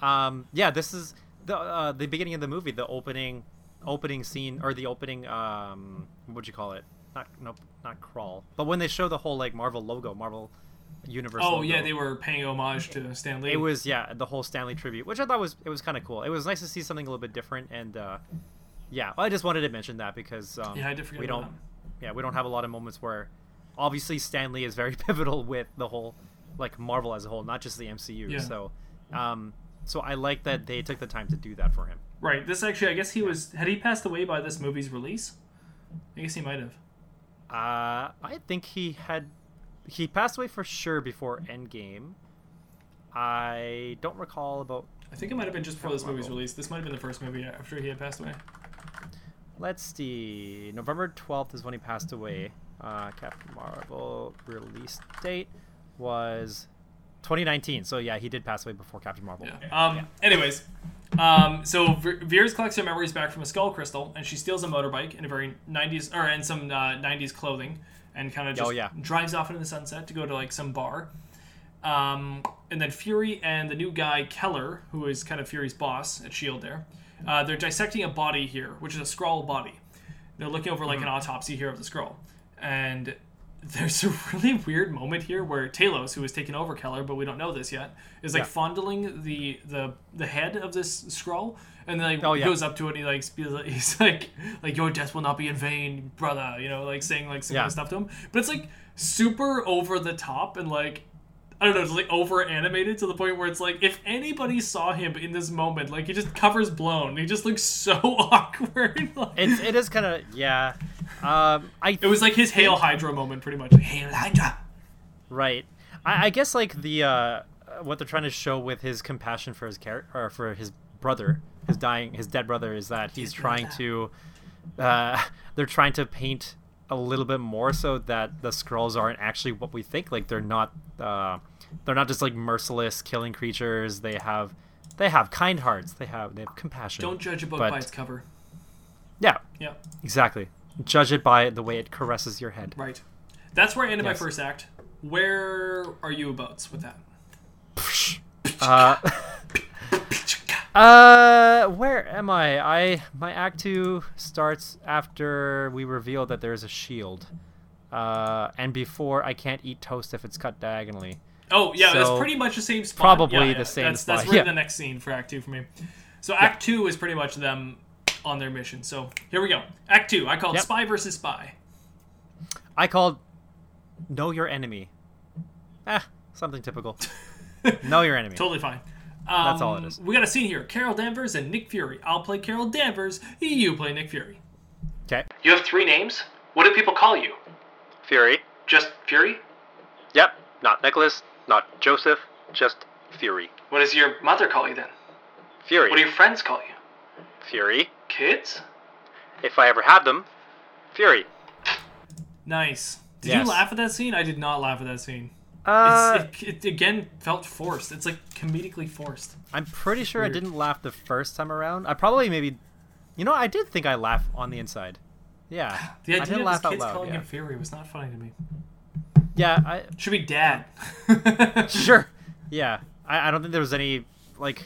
Um, yeah, this is the uh, the beginning of the movie, the opening opening scene or the opening um, what'd you call it? Not nope, not crawl. But when they show the whole like Marvel logo, Marvel Universe.
Oh
logo,
yeah, they were paying homage to Stan Lee.
It was yeah, the whole Stan Lee tribute, which I thought was it was kind of cool. It was nice to see something a little bit different, and uh, yeah, I just wanted to mention that because um,
Yeah,
we don't yeah we don't have a lot of moments where obviously Stan Lee is very pivotal with the whole like Marvel as a whole, not just the MCU.
Yeah.
So um, so I like that they took the time to do that for him.
Right. This actually, I guess he was had he passed away by this movie's release. I guess he might have.
Uh, I think he had he passed away for sure before Endgame. I don't recall about
I think it might have been just before this movie's release. This might have been the first movie after he had passed away.
Let's see. November 12th is when he passed away. Uh, Captain Marvel release date was 2019. So yeah, he did pass away before Captain Marvel.
Yeah. Um. Anyways, um. So Ve- Vers collects her memories back from a skull crystal, and she steals a motorbike in a very '90s or in some uh, '90s clothing, and kind of just
Oh, yeah.
drives off into the sunset to go to like some bar. Um. And then Fury and the new guy Keller, who is kind of Fury's boss at Shield, there, uh, they're dissecting a body here, which is a Skrull body. They're looking over like an autopsy here of the Skrull, and there's a really weird moment here where Talos, who has taken over Keller, but we don't know this yet, is like
Yeah.
fondling the the the head of this Skrull, and then like
Oh, yeah.
goes up to it and he like he's like like your death will not be in vain, brother. You know, like saying like some kind of stuff to him, but it's like super over the top and like. I don't know, it's like over animated to the point where it's like if anybody saw him in this moment, like he just covers blown. He just looks so awkward. like-
It's it is kind of yeah. Um, I
it was like his Hail Hydra moment, pretty much. Hail Hydra.
right. I, I guess like the uh, what they're trying to show with his compassion for his character or for his brother, his dying, his dead brother, is that he's trying to. Uh, they're trying to paint a little bit more so that the Skrulls aren't actually what we think. Like they're not. Uh, they're not just like merciless killing creatures. They have. They have kind hearts. They have they have compassion.
Don't judge a book
But-
by its cover.
Yeah,
Yeah,
exactly. Judge it by the way it caresses your head.
right. That's where I ended my first act. Where are you abouts with that?
Uh, uh, where am I? I my act two starts after we reveal that there's a shield, uh, and before I can't eat toast if it's cut diagonally.
Oh yeah, that's pretty much the same spot.
probably
Yeah,
the same
That's that's really
yeah.
the next scene for Act Two for me. So Act Two is pretty much them on their mission. So here we go. Act Two. I called
Yep.
Spy versus Spy.
I called know your enemy. Ah, something typical. know your enemy.
Totally fine. Um,
That's all it is.
We got a scene here: Carol Danvers and Nick Fury. I'll play Carol Danvers. You play Nick Fury.
Okay.
You have three names. What do people call you?
Fury.
Just Fury.
Yep. Not Nicholas. Not Joseph. Just Fury.
What does your mother call you then?
Fury.
What do your friends call you?
Fury.
Kids.
If I ever had them. Fury.
Nice. Did
Yes.
you laugh at that scene? I did not laugh at that scene.
Uh,
it, it again felt forced. It's like comedically forced.
I'm pretty sure
weird.
I didn't laugh the first time around. I probably maybe, you know, I did think I laughed on the inside. Yeah,
The
I
idea
didn't
of
laugh
his
out
kids
loud.
calling
Yeah.
him Fury was not funny to me.
yeah, I,
Should be Dad.
sure. Yeah, I, I don't think there was any like,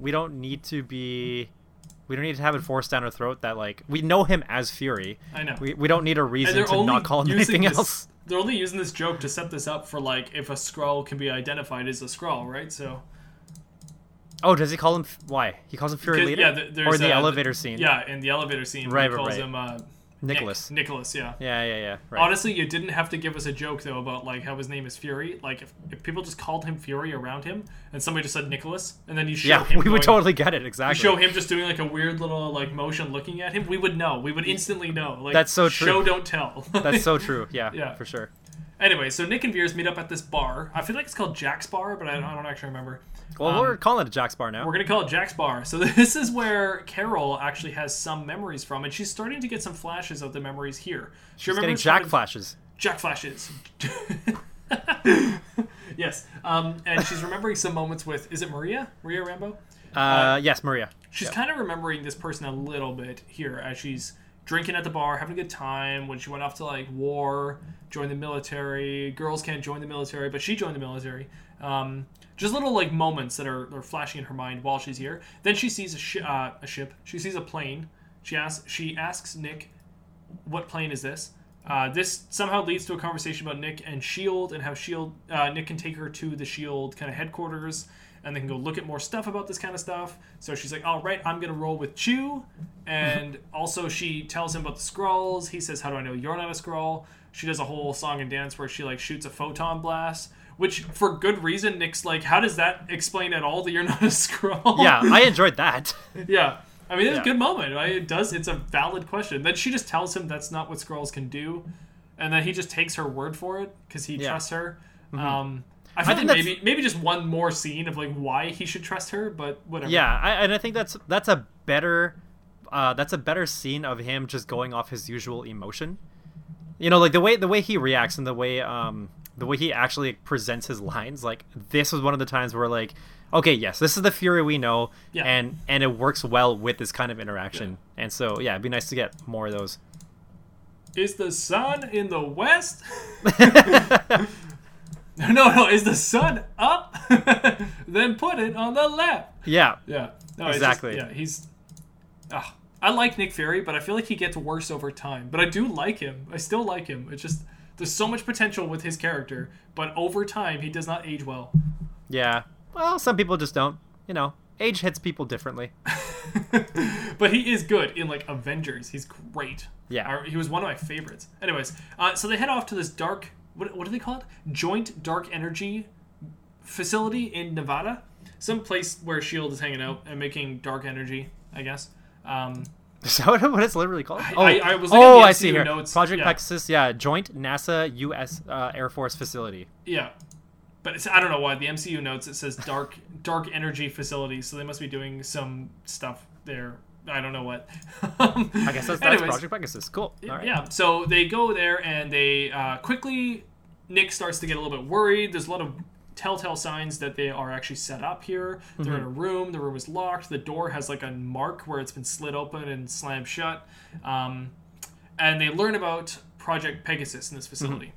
we don't need to be We don't need to have it forced down our throat that like we know him as Fury.
I know.
We, we don't need a reason to
only
not call him anything
this,
else.
They're only using this joke to set this up for like if a Skrull can be identified as a Skrull, right? So
Oh, does he call him? f- Why? He calls him Fury Leader.
yeah, there's
or in the elevator scene.
Yeah, in the elevator scene,
Right,
he
right,
calls
right.
him uh,
Nicholas.
Nick- Nicholas, yeah.
Yeah, yeah, yeah. Right.
Honestly, you didn't have to give us a joke though about like how his name is Fury. Like if, if people just called him Fury around him, and somebody just said Nicholas, and then you show
yeah,
him
we
going,
would totally get it
you
exactly.
show him just doing like a weird little like motion looking at him, we would know. We would instantly know. Like
That's so true.
Show don't tell.
That's so true. Yeah,
Yeah.
for sure.
anyway, so Nick and Vers meet up at this bar. I feel like it's called Jack's Bar, but I don't, I don't actually remember.
Well,
Um,
we're calling it a Jack's Bar now.
We're gonna call it Jack's Bar. So this is where Carol actually has some memories from, and she's starting to get some flashes of the memories here. She
Just getting Jack flashes.
Jack flashes. yes, um, and she's remembering some moments with is it Maria? Maria Rambeau?
Uh, yes, Maria.
She's kind of remembering this person a little bit here as she's drinking at the bar, having a good time. When she went off to like war, joined the military. Girls can't join the military, but she joined the military. Um, just little like moments that are, are flashing in her mind while she's here. Then she sees a, shi uh, a ship. She sees a plane. She asks. She asks Nick, "What plane is this?" Uh, this somehow leads to a conversation about Nick and Shield and how Shield uh, Nick can take her to the Shield kind of headquarters and they can go look at more stuff about this kind of stuff. So she's like, "All right, I'm gonna roll with Chew," and also she tells him about the Skrulls. He says, "How do I know you're not a Skrull?" She does a whole song and dance where she like shoots a photon blast, which for good reason. Nick's like, "How does that explain at all that you're not a Skrull
Yeah, I enjoyed that.
yeah. I mean, it's
Yeah.
a good moment. Right? It does. It's a valid question. Then she just tells him that's not what Skrulls can do, and then he just takes her word for it because he
Yeah. Mm-hmm.
trusts her. Um, I feel
think
like maybe maybe just one more scene of like why he should trust her, but whatever.
Yeah, I, and I think that's that's a better uh, that's a better scene of him just going off his usual emotion. You know, like the way the way he reacts and the way um the way he actually presents his lines. Like this was one of the times where like, okay, yes, this is the Fury we know,
Yeah.
and and it works well with this kind of interaction. And so yeah, it'd be nice to get more of those.
Is the sun in the west? no, no. Is the sun up? then put it on the left.
Yeah,
Yeah. No, it's just-
Exactly.
yeah, he's. ah, I like Nick Fury, but I feel like he gets worse over time. But I do like him. I still like him. It's just there's so much potential with his character, but over time he does not age well.
yeah. Well, some people just don't. You know, age hits people differently.
but he is good in like Avengers. He's great.
Yeah.
Uh, he was one of my favorites. Anyways, uh, so they head off to this dark. What, what do they call it? Joint Dark Energy facility in Nevada. Some place where Shield is hanging out and making dark energy. I guess. Um,
Is that what it's literally called? oh,
I- I was
oh,
the
I see here.
notes.
Project
Yeah.
Pegasus, yeah, joint NASA U.S. Uh, Air Force facility.
Yeah, but it's, I don't know why the MCU notes it says dark dark energy facility, so they must be doing some stuff there. I don't know what. I
guess that's, that's Project Pegasus. Cool. All right.
Yeah, so they go there and they uh, quickly. Nick starts to get a little bit worried. There's a lot of telltale signs that they are actually set up here. They're in a
Mm-hmm.
room. The room is locked. The door has like a mark where it's been slid open and slammed shut. Um, and they learn about Project Pegasus in this facility.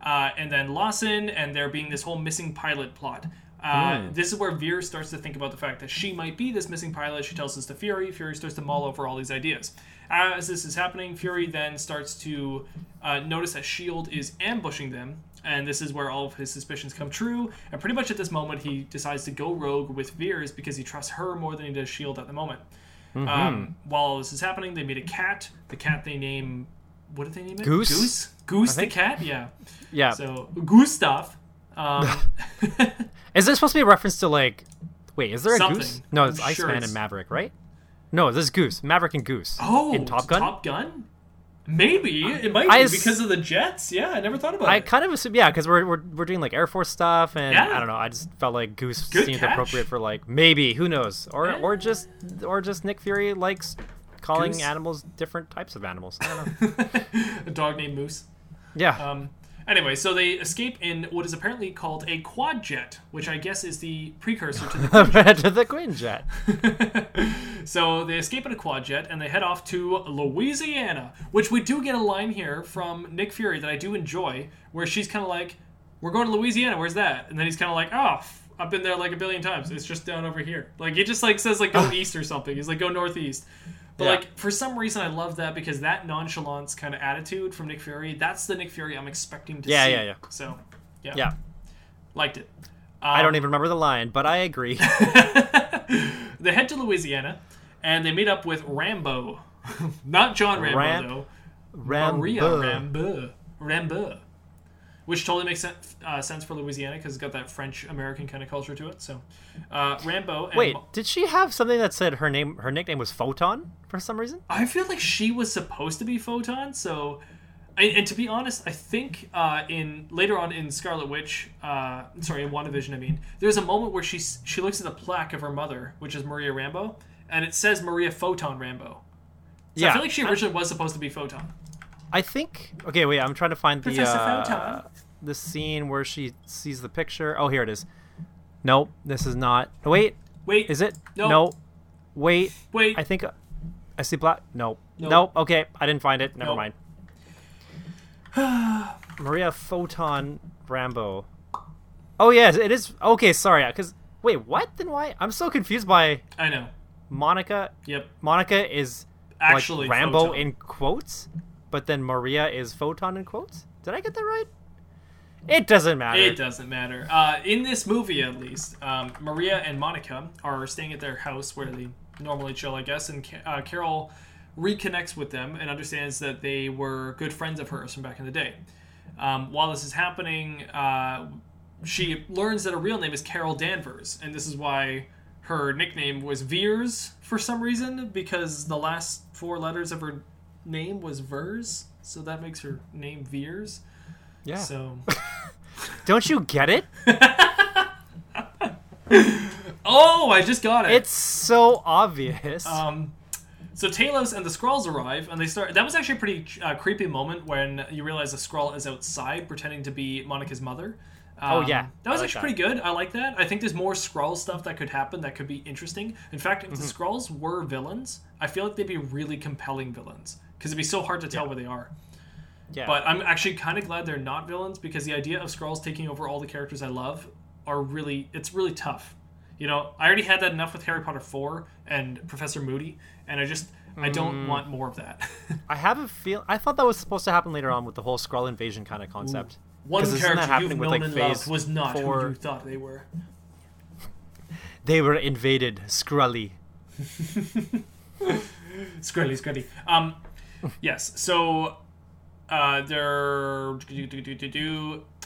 Uh, and then Lawson and there being this whole missing pilot plot. Uh, This is where Veer starts to think about the fact that she might be this missing pilot. She tells this to Fury. Fury starts to mull over all these ideas. As this is happening, Fury then starts to uh, notice that S.H.I.E.L.D. is ambushing them. And this is where all of his suspicions come true. And pretty much at this moment, he decides to go rogue with Vers because he trusts her more than he does S.H.I.E.L.D. at the moment. Um, while all this is happening, they meet a cat. The cat they name. What did they name it?
Goose?
Goose? Goose the cat? Yeah.
Yeah.
So, Gustav. Um,
Is this supposed to be a reference to like? Wait, is there a
Something.
goose? No, it's
I'm sure
Iceman
it's-
and Maverick, right? No, this is Goose, Maverick and Goose.
oh,
in Top Gun.
Top Gun? Maybe. It might
I
be because of the jets. Yeah, I never thought about
I
it.
I kind of assume, yeah, because we're, we're we're doing like Air Force stuff, and
Yeah.
I don't know. I just felt like Goose
Good
seemed
catch.
appropriate for like maybe who knows, or
Yeah.
or just or just Nick Fury likes calling
Goose.
animals different types of animals. I don't know.
a dog named Moose.
Yeah,
Um, anyway, so they escape in what is apparently called a quad jet, which I guess is the precursor to the
to the Quinjet.
So they escape in a quad jet and they head off to Louisiana, which we do get a line here from Nick Fury that I do enjoy, where she's kind of like, "We're going to Louisiana. Where's that?" And then he's kind of like, "Oh, f- I've been there like a billion times. It's just down over here. Like he just like says like go east or something. He's like go northeast. But
Yeah.
like for some reason I love that because that nonchalance kind of attitude from Nick Fury, that's the Nick Fury I'm expecting to
Yeah,
see.
yeah, yeah. Yeah.
So yeah.
Yeah.
Liked it.
I
Um,
don't even remember the line, but I agree.
they head to Louisiana and they meet up with Rambeau. Not John Rambo
Ram-
though.
Rambo.
Maria Rambeau. Rambo. Which totally makes sense, uh, sense for Louisiana because it's got that French American kind of culture to it. So, uh, Rambeau. And
Wait, did she have something that said her name? Her nickname was Photon for some reason.
I feel like she was supposed to be Photon. So, and, and to be honest, I think uh, in later on in Scarlet Witch, uh, sorry, in WandaVision, I mean, there's a moment where she she looks at the plaque of her mother, which is Maria Rambeau, and it says Maria Photon Rambeau. So I feel like she originally was supposed to be Photon.
I think. Okay, wait. I'm trying to find the uh, the scene where she sees the picture. Oh, here it is. Nope, this is not. Wait,
Wait,
is it?
Nope.
No. Wait,
Wait,
I think I see black. Nope.
Nope.
Nope. Okay, I didn't find it. Never
Nope.
mind. Maria Photon Rambeau. Oh yes, it is. Okay, sorry. Because wait, what? Then why? I'm so confused by
I know.
Monica.
Yep.
Monica is
Actually,
like Rambeau
Photon.
in quotes, but then Maria is Photon in quotes. Did I get that right? It doesn't matter.
It doesn't matter. Uh, in this movie, at least, um, Maria and Monica are staying at their house where they normally chill, I guess, and uh, Carol reconnects with them and understands that they were good friends of hers from back in the day. Um, while this is happening, uh, she learns that her real name is Carol Danvers, and this is why her nickname was Vers for some reason, because the last four letters of her name was Vers, so that makes her name Veers.
yeah.
So.
Don't you get it?
Oh, I just got it.
It's so obvious.
um, so Talos and the Skrulls arrive, and they start. That was actually a pretty uh, creepy moment when you realize the Skrull is outside pretending to be Monica's mother. Um,
Oh, yeah.
that was
like
actually
that.
pretty good. I like that. I think there's more Skrull stuff that could happen that could be interesting. In fact, if
Mm-hmm.
the Skrulls were villains, I feel like they'd be really compelling villains because it'd be so hard to tell where they are.
yeah.
But I'm actually kind of glad they're not villains because the idea of Skrulls taking over all the characters I love are really it's really tough. You know, I already had that enough with Harry Potter 4 and Professor Moody, and I just I
Mm.
don't want more of that.
I have a feel. I thought that was supposed to happen later on with the whole Skrull invasion kind of concept.
One
'Cause isn't that
character you've
happening
known
with, like,
and loved was not
four?
who you thought they were.
They were invaded. Skrully.
Scrully, scrully. Um, yes. So, uh, they're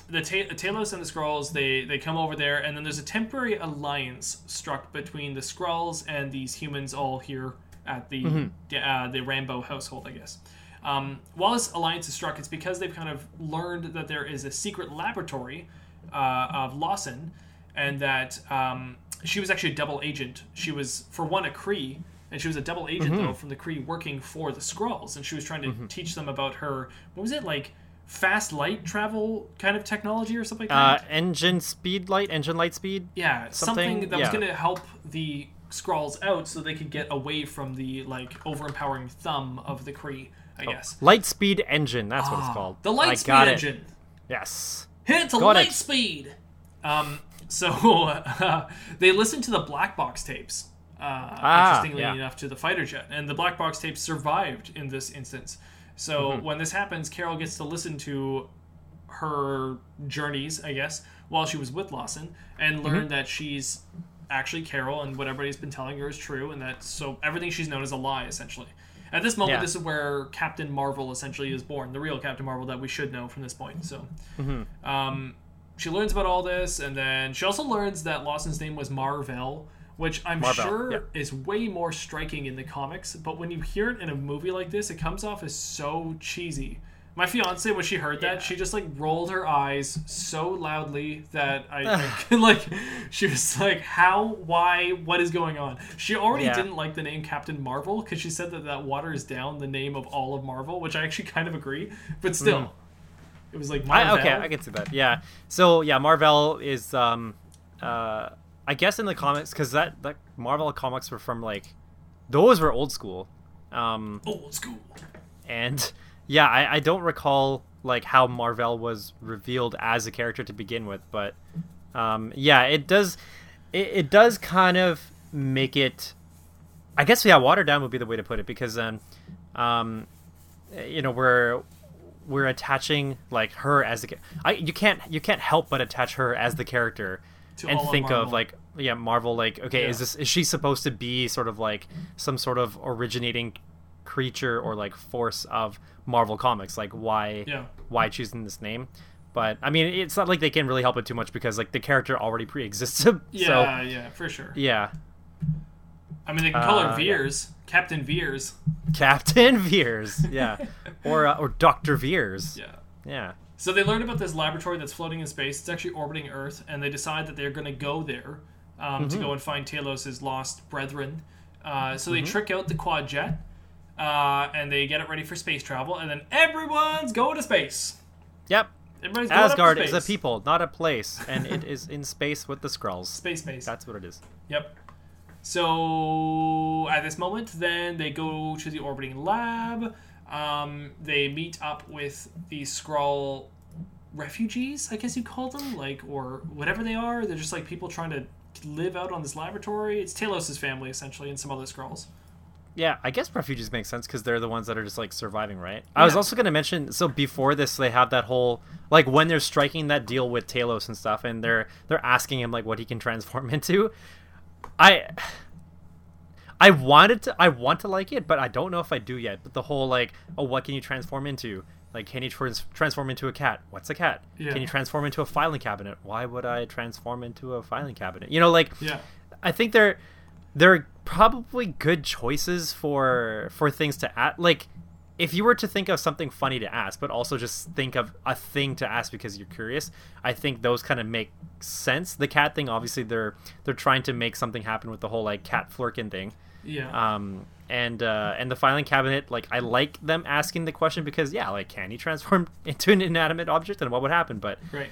the Ta- Talos and the Skrulls. They they come over there, and then there's a temporary alliance struck between the Skrulls and these humans all here at the uh, the Rambeau household, I guess. Um, while this alliance is struck, it's because they've kind of learned that there is a secret laboratory uh, of Lawson, and that um, she was actually a double agent. She was, for one, a Kree, and she was a double agent though from the Kree working for the Skrulls, and she was trying to teach them about her. What was it like? Fast light travel kind of technology or something like
Uh,
that.
engine speed light, engine light speed.
yeah, something,
something-
that was going to help the Skrulls out so they could get away from the like overempowering thumb of the Kree. I guess.
Light speed engine. That's what it's
Ah,
called.
The light
I
speed
got it.
engine.
Yes.
Hit to light
it.
speed. Um, so uh, they listened to the black box tapes. Uh, interestingly
yeah.
enough, to the fighter jet, and the black box tapes survived in this instance. So
Mm-hmm.
when this happens, Carol gets to listen to her journeys, I guess, while she was with Lawson, and
Mm-hmm.
learn that she's actually Carol, and what everybody's been telling her is true, and that so everything she's known is a lie, essentially. At this moment,
Yeah.
this is where Captain Marvel essentially is born, the real Captain Marvel that we should know from this point. So,
Mm-hmm.
um, she learns about all this, and then she also learns that Lawson's name was Mar-Vell, which I'm
Mar-Vell,
sure
yeah.
is way more striking in the comics. But when you hear it in a movie like this, it comes off as so cheesy. My fiance, when she heard that,
Yeah.
she just like rolled her eyes so loudly that I, I like, she was like, "How? Why? What is going on?" She already
Yeah.
didn't like the name Captain Marvel because she said that that waters down the name of all of Marvel, which I actually kind of agree. But still, it was like
Hmm. I,
Marvel.
okay, I can see that. Yeah. So yeah, Mar-Vell is um, uh, I guess in the comics because that that Marvel comics were from like, those were old school, um,
old school.
and yeah, I, I don't recall like how Mar-Vell was revealed as a character to begin with, but Um, yeah, it does. It, it does kind of make it. I guess yeah, watered down would be the way to put it because then, um, you know, we're we're attaching like her as the. I you can't you can't help but attach her as the character, and
of
think of
Marvel.
like yeah Marvel like okay is this is she supposed to be sort of like some sort of originating creature or like force of Marvel comics like why
Yeah.
why choosing this name but I mean it's not like they can really help it too much because like the character already pre-exists him
Yeah,
so
yeah, for sure.
yeah
I mean, they can call her
Uh, yeah.
Veers, Captain Veers.
Captain Veers yeah or uh, or Doctor Veers
Yeah.
yeah
So they learn about this laboratory that's floating in space. It's actually orbiting Earth, and they decide that they're going to go there um, to go and find Talos' lost brethren. Uh, so they trick out the quad jet, uh, and they get it ready for space travel, and then everyone's going to space.
yep
Everybody's going
Asgard is a people not a place and it is in space with the Skrulls
Space base.
that's what it is
Yep. So at this moment, then they go to the orbiting lab. Um, they meet up with the Skrull refugees, I guess you call them, like or whatever they are. They're just like people trying to live out on this laboratory. It's Talos' family essentially, and some other Skrulls.
Yeah, I guess refugees make sense because they're the ones that are just like surviving, right? I was also going to mention so before this they have that whole like when they're striking that deal with Talos and stuff, and they're they're asking him like what he can transform into. I I wanted to I want to like it, but I don't know if I do yet. But the whole like oh what can you transform into? Like can you trans- transform into a cat? What's a cat?
Yeah.
Can you transform into a filing cabinet? Why would I transform into a filing cabinet? You know like
Yeah.
I think they're they're probably good choices for for things to add. Like, if you were to think of something funny to ask, but also just think of a thing to ask because you're curious, I think those kind of make sense. The cat thing, obviously, they're they're trying to make something happen with the whole like cat Flerken thing.
Yeah.
Um, and uh, and the filing cabinet, like I like them asking the question because yeah, like can he transform into an inanimate object and what would happen? But
right.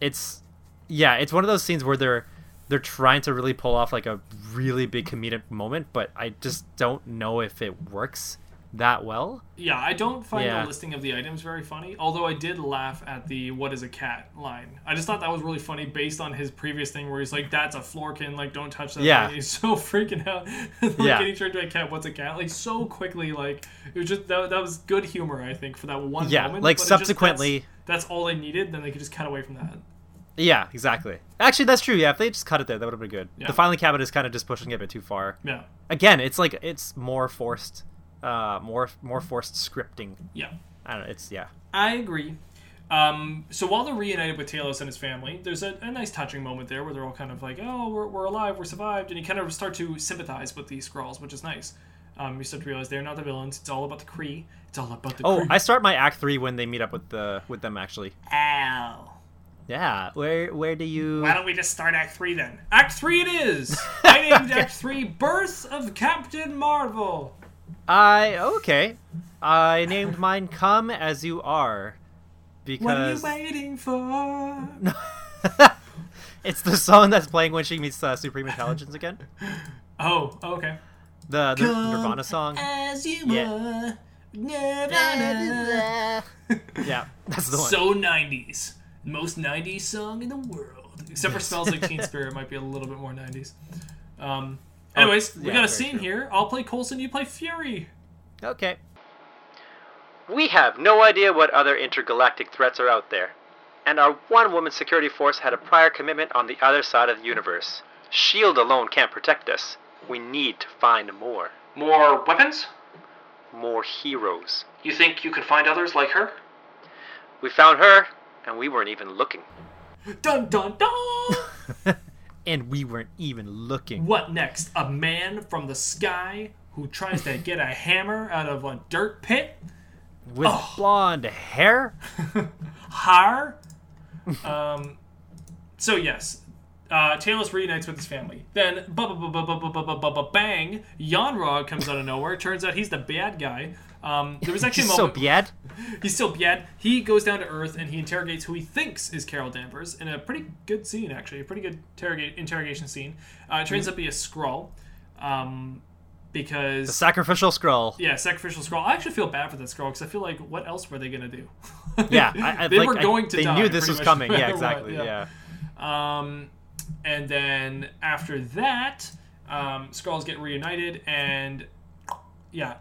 it's yeah, it's one of those scenes where they're they're trying to really pull off like a really big comedic moment, but I just don't know if it works that well.
Yeah, I don't find
Yeah.
the listing of the items very funny. Although I did laugh at the "What is a cat?" line. I just thought that was really funny based on his previous thing where he's like, "That's a Flerken, like don't touch that."
Yeah.
thing." He's so freaking out, like
Yeah.
getting turned into a cat. What's a cat? Like so quickly, like it was just that, that was good humor. I think for that one
Yeah,
moment.
like
it just-
subsequently-
that's, that's all they needed. Then they could just cut away from that.
Yeah, exactly. Actually, that's true. Yeah, if they just cut it there, that would have been good.
Yeah.
The filing cabinet is kind of just pushing it a bit too far.
Yeah,
Again, it's like it's more forced, uh, more more forced scripting.
yeah.
I don't know. It's yeah.
I agree. Um, so while they're reunited with Talos and his family, there's a, a nice touching moment there where they're all kind of like, "Oh, we're, we're alive, we're survived," and you kind of start to sympathize with these Skrulls, which is nice. Um, you start to realize they're not the villains; it's all about the Kree. It's all about the
Oh,
Kree.
I start my act three when they meet up with the with them actually.
Ow.
Yeah. Where where do you?
Why don't we just start Act Three then? Act Three it is. I named Act Three "Birth of Captain Marvel."
I okay. I named mine "Come as You Are" because.
What are you waiting for?
it's the song that's playing when she meets uh, Supreme Intelligence again.
Oh, okay.
The, the Nirvana song.
As you
Yeah.
Nirvana.
Yeah, that's the one.
So 90s. Most 90s song in the world. Except for Smells Like Teen Spirit might be a little bit more 90s. Um, Oh, anyways, we
yeah,
got a
very
scene
true.
here. I'll play Coulson, you play Fury.
okay.
We have no idea what other intergalactic threats are out there. And our one woman security force had a prior commitment on the other side of the universe. SHIELD alone can't protect us. We need to find more.
More weapons?
More heroes.
You think you could find others like her?
We found her, and we weren't even looking.
Dun dun dun!
and we weren't even looking.
What next? A man from the sky who tries to get a hammer out of a dirt pit
with
oh.
blonde hair,
har. um, so yes, uh, Talos reunites with his family. Then bang, Yon Rogg comes out of nowhere. Turns out he's the bad guy um, there was actually a
so
moment.
bad.
he's still bad. He goes down to Earth and he interrogates who he thinks is Carol Danvers in a pretty good scene, actually, a pretty good interrogate interrogation scene. Uh, it turns out to be a Skrull, um, because
The sacrificial Skrull.
yeah, sacrificial Skrull. I actually feel bad for that Skrull because I feel like what else were they gonna do?
Yeah, I, I,
they
like,
were
I-
going to
They
die.
knew this was coming. Yeah,
matter what,
exactly. yeah.
Um, and then after that, um, Skrulls get reunited, and yeah,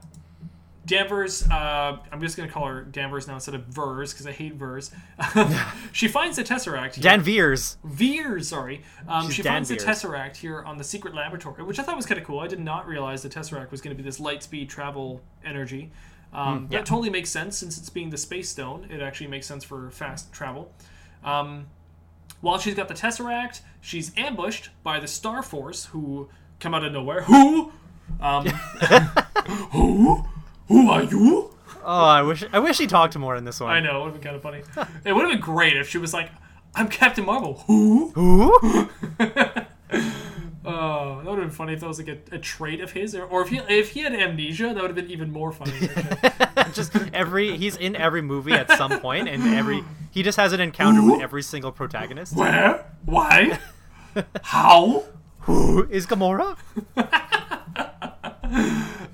Danvers. Uh, I'm just gonna call her Danvers now instead of Vers because I hate Vers. she finds the Tesseract. here-
Dan Veers.
Sorry. Um, she
Dan
finds the Tesseract here on the secret laboratory, which I thought was kind of cool. I did not realize the Tesseract was going to be this light speed travel energy. Um,
yeah.
That totally makes sense since it's being the space stone. It actually makes sense for fast travel. Um, while she's got the Tesseract, she's ambushed by the Star Force, who come out of nowhere. Who? Um, who? Who are you?
Oh, I wish I wish he talked more in this one.
I know, it would have been kind of funny. it would have been great if she was like, I'm Captain Marvel. Who?
Who?
Oh, that would have been funny if that was like a, a trait of his, or, or if he if he had amnesia, that would have been even more funny.
just every he's in every movie at some point, and every he just has an encounter with every single protagonist.
Where? Why? How?
Who is Gamora?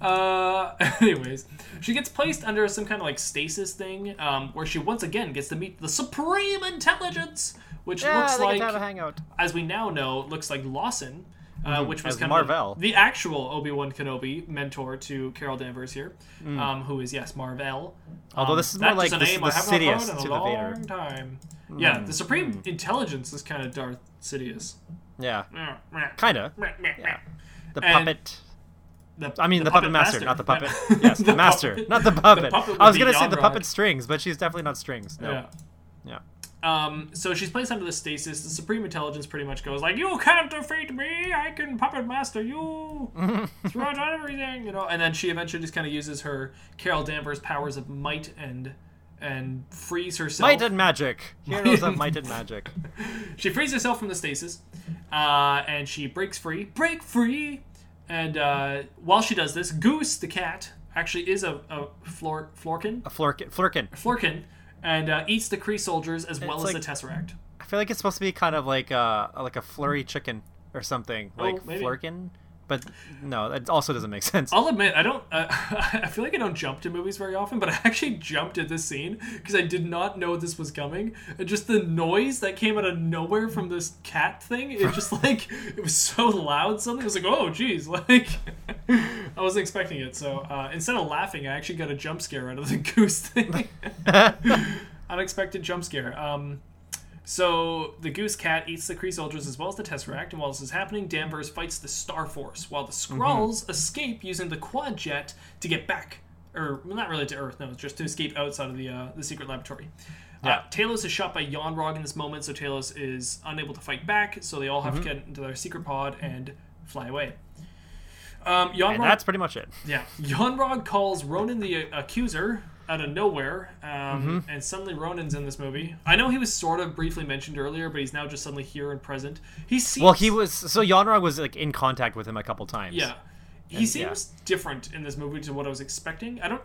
Uh, anyways, she gets placed under some kind of like stasis thing, um, where she once again gets to meet the Supreme Intelligence, which
Yeah,
looks like,
have a hangout.
as we now know, looks like Lawson, uh, which was
as
kind
Mar-Vell.
of the actual Obi Wan Kenobi mentor to Carol Danvers here, um, who is yes Mar-Vell.
Although
Um,
this is
that
more like
a
this
name
is
I
the
have not heard
Sidious
in a
to the
long
Vader.
time. Yeah, the Supreme Intelligence is kind of Darth Sidious.
Yeah,
Yeah.
kinda. Yeah. The
And-
puppet.
The,
I mean, the, puppet, master, not the puppet. yes, the,
The
master,
puppet-
not the puppet.
puppet
I was gonna say the puppet strings, but she's definitely not strings. No.
Yeah.
Yeah.
Um, so she's placed under the stasis. The Supreme Intelligence pretty much goes like, "You can't defeat me. I can puppet master you throughout everything," you know. And then she eventually just kind of uses her Carol Danvers powers of might and and frees herself.
Might and magic. Heroes of might and magic.
she frees herself from the stasis, uh, and she breaks free. Break free. And uh, while she does this, Goose the cat actually is a, a flor- Flerken,
A Flerken. Flerken.
Flerken, and uh, eats the Kree soldiers as well as
like-
the Tesseract.
I feel like it's supposed to be kind of like a like a flurry chicken or something, like
Oh, maybe.
Flerken. But no, that also doesn't make sense.
I'll admit, I don't. Uh, I feel like I don't jump to movies very often, but I actually jumped at this scene because I did not know this was coming. And just the noise that came out of nowhere from this cat thing, it just like it was so loud. Something was like, oh, geez, like I wasn't expecting it. So uh, instead of laughing, I actually got a jump scare out of the goose thing. Unexpected jump scare. Um, so the Goose Cat eats the Kree soldiers as well as the Tesseract, and while this is happening, Danvers fights the Star Force, while the Skrulls escape using the Quad Jet to get back, or well, not really to Earth, no, just to escape outside of the uh, the secret laboratory. Uh, Talos is shot by Yon Rogg in this moment, so Talos is unable to fight back. So they all have to get into their secret pod and fly away. Um, Yon Rogg,
and that's pretty much it.
yeah, Yon Rogg calls Ronan the uh, accuser out of nowhere, um,
Mm-hmm.
and suddenly Ronan's in this movie. I know he was sort of briefly mentioned earlier, but he's now just suddenly here and present. He seems
Well, he was so Yon Rogg was like in contact with him a couple times.
yeah, he
And-
seems different in this movie to what I was expecting. I don't.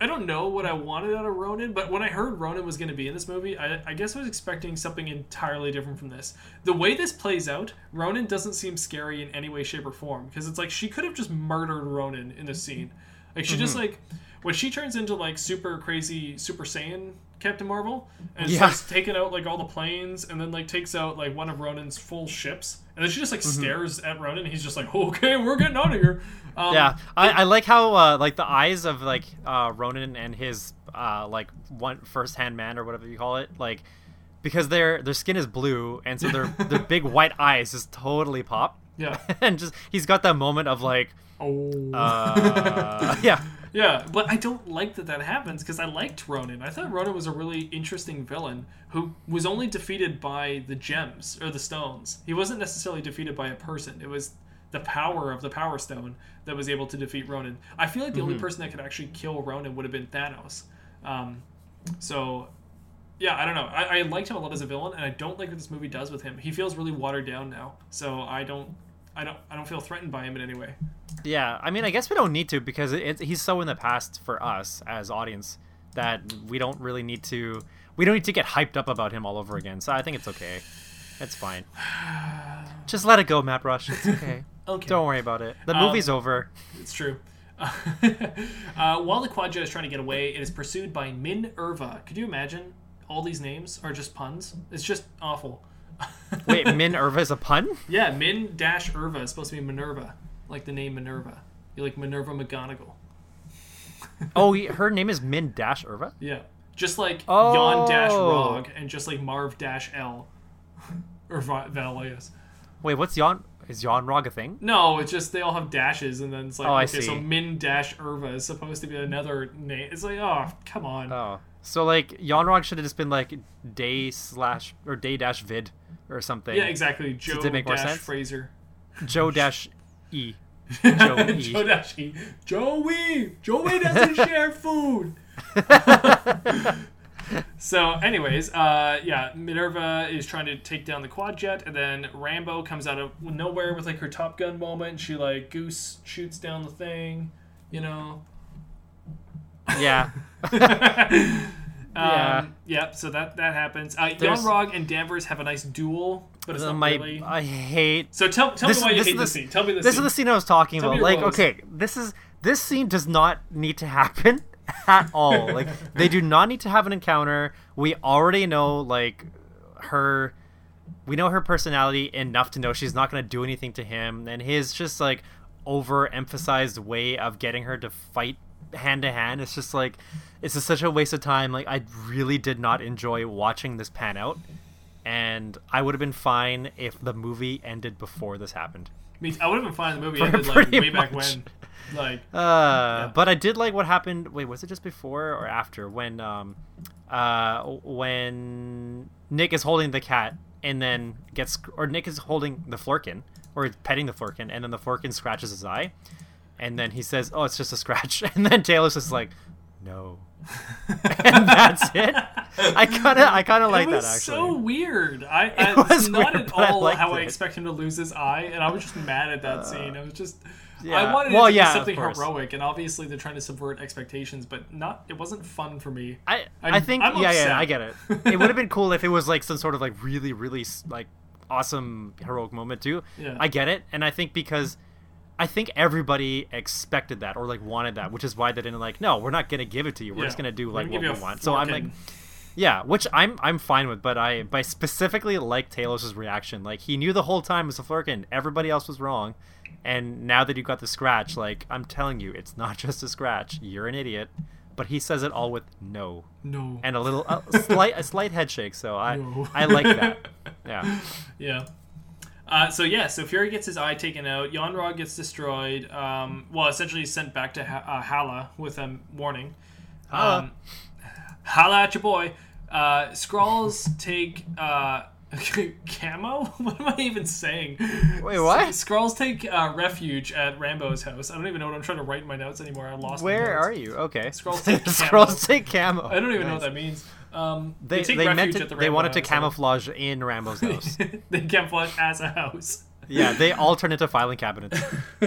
I don't know what I wanted out of Ronan, but when I heard Ronan was going to be in this movie, I, I guess I was expecting something entirely different from this. The way this plays out, Ronan doesn't seem scary in any way, shape, or form because it's like she could have just murdered Ronan in this scene. Like she
Mm-hmm.
just like when she turns into like super crazy Super Saiyan Captain Marvel and
Yeah.
starts taking out like all the planes and then like takes out like one of Ronan's full ships and then she just like
Mm-hmm.
stares at Ronan and he's just like okay we're getting out of here. Um,
Yeah, I, I like how uh, like the eyes of like uh, Ronan and his uh, like one first hand man or whatever you call it, like because their their skin is blue and so their their big white eyes just totally pop.
Yeah.
and just he's got that moment of like,
Oh.
uh, yeah,
Yeah, but I don't like that that happens because I liked Ronan. I thought Ronan was a really interesting villain who was only defeated by the gems or the stones. He wasn't necessarily defeated by a person. It was the power of the Power Stone that was able to defeat Ronan. I feel like the only person that could actually kill Ronan would have been Thanos. Um, so, yeah, I don't know. I, I liked him a lot as a villain, and I don't like what this movie does with him. He feels really watered down now. So I don't, I don't, I don't feel threatened by him in any way.
yeah. I mean, I guess we don't need to because it, it's he's so in the past for us as audience that we don't really need to. We don't need to get hyped up about him all over again. So I think it's okay. It's fine. Just let it go, Mattbrush. It's okay.
Okay.
Don't worry about it. The
Um,
movie's over.
It's true. uh, while the quad is trying to get away, it is pursued by Minn-Erva. Could you imagine? All these names are just puns. It's just awful.
Wait, Minerva is a pun?
Yeah, Min dash Irva is supposed to be Minerva, like the name Minerva. You're like Minerva McGonagall.
Oh, her name is Min Dash Irva.
Yeah, just like
Oh.
Jan dash oh. Rog and just like Marv dash L, or Va- Valius.
Wait, what's Jan? Is Jan Rog a thing?
No, it's just they all have dashes, and then it's like
Oh, I
okay, so. Min dash Irva is supposed to be another name. It's like oh, come on.
Oh, so like Jan Rog should have just been like day slash or day dash vid or something.
yeah, exactly. Joe
it make more
dash
sense?
Fraser.
Joe dash E. Joe E.
Joe dash E. Joey. Joey doesn't share food. so, anyways, uh, yeah, Minerva is trying to take down the quad jet, and then Rambeau comes out of nowhere with like her Top Gun moment. She like goose shoots down the thing, you know.
Yeah.
Um, Yep. So that that happens. Uh,
There's-
Rog and Danvers have a nice duel, but it's
Uh,
not
my,
really.
I hate.
So tell tell me why you hate this
the-
scene. Tell me this. Scene.
This
scene.
is the scene I was talking
Tell me
about.
your
Like,
woes.
okay, this is this scene does not need to happen at all. like, they do not need to have an encounter. We already know like her. We know her personality enough to know she's not going to do anything to him, and his just like overemphasized way of getting her to fight hand to hand. It's just like it's just such a waste of time. Like, I really did not enjoy watching this pan out. And I would have been fine if the movie ended before this happened.
I mean, I would have been fine. in The movie ended like way back when. Like
Uh, but I did like what happened. Wait, was it just before or after when um, uh, when Nick is holding the cat and then gets or Nick is holding the Flerken or petting the Flerken and then the Flerken scratches his eye, and then he says, "Oh, it's just a scratch," and then Talos's just like, "No," and that's it. I kind of I kind of like that actually.
so weird. I, I
It
it's
was
not
weird,
at
but I
all how I
it. Uh,
expect him to lose his eye, and I was just mad at that scene. I was just. yeah. I
Yeah.
wanted
Well,
it to
yeah,
be something heroic, and obviously they're trying to subvert expectations, but not. It wasn't fun for me.
I
I'm-
I think yeah
upset.
yeah I get it. It would have been cool if it was like some sort of like really really like awesome heroic moment too.
Yeah.
I get it, and I think because I think everybody expected that or like wanted that, which is why they didn't like. No, we're not gonna give it to you. We're
Yeah.
just gonna do like
gonna
what we want. So I'm like, yeah, which I'm I'm fine with. But I but I specifically like Talos's reaction. Like he knew the whole time it was a Flerken. Everybody else was wrong. And now that you got the scratch, like I'm telling you, it's not just a scratch. You're an idiot. But he says it all with no
No.
and a little a slight a slight head shake. So I
No.
I like that. Yeah.
Yeah. Uh, so yeah, so Fury gets his eye taken out. Yon Rogg gets destroyed. Um, well, essentially sent back to ha- uh, Hala with a warning.
Hala.
Um, Hala at your boy. Uh, Skrulls take uh, camo. What am I even saying?
Wait, what?
Skrulls take uh, refuge at Rambeau's house. I don't even know what I'm trying to write in my notes anymore. I lost.
Where are you? Okay.
Skrulls take camo.
Skrulls take camo.
I don't even know what that means. Um,
They
they,
they meant to,
the
they wanted to
house.
camouflage in Rambeau's house.
they camouflage as a house.
Yeah, they all turn into filing cabinets.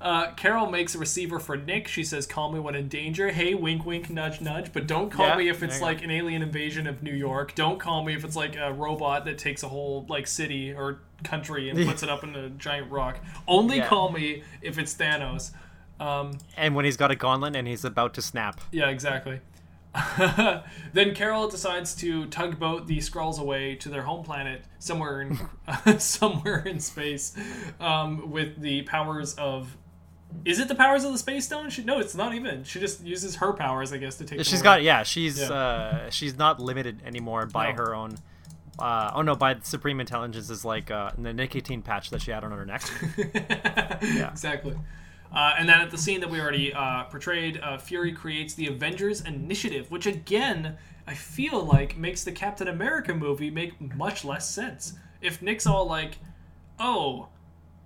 Uh, Carol makes a receiver for Nick. She says, "Call me when in danger." Hey, wink, wink, nudge, nudge. But don't call
Yeah,
me if it's
you go.
like an alien invasion of New York. Don't call me if it's like a robot that takes a whole like city or country and puts it up in a giant rock. Only
Yeah.
call me if it's Thanos. Um,
and when he's got a gauntlet and he's about to snap.
yeah, exactly. then Carol decides to tugboat the Skrulls away to their home planet somewhere in somewhere in space um, with the powers of. Is it the powers of the space stone? She, no, it's not even. She just uses her powers, I guess, to take.
She's
away.
got yeah, she's
Yeah.
uh she's not limited anymore by
No.
her own uh, oh no, by the Supreme Intelligence is like uh, the nicotine patch that she had on her neck. yeah.
Exactly. Uh, and then at the scene that we already uh, portrayed, uh, Fury creates the Avengers Initiative, which again, I feel like makes the Captain America movie make much less sense. If Nick's all like, oh,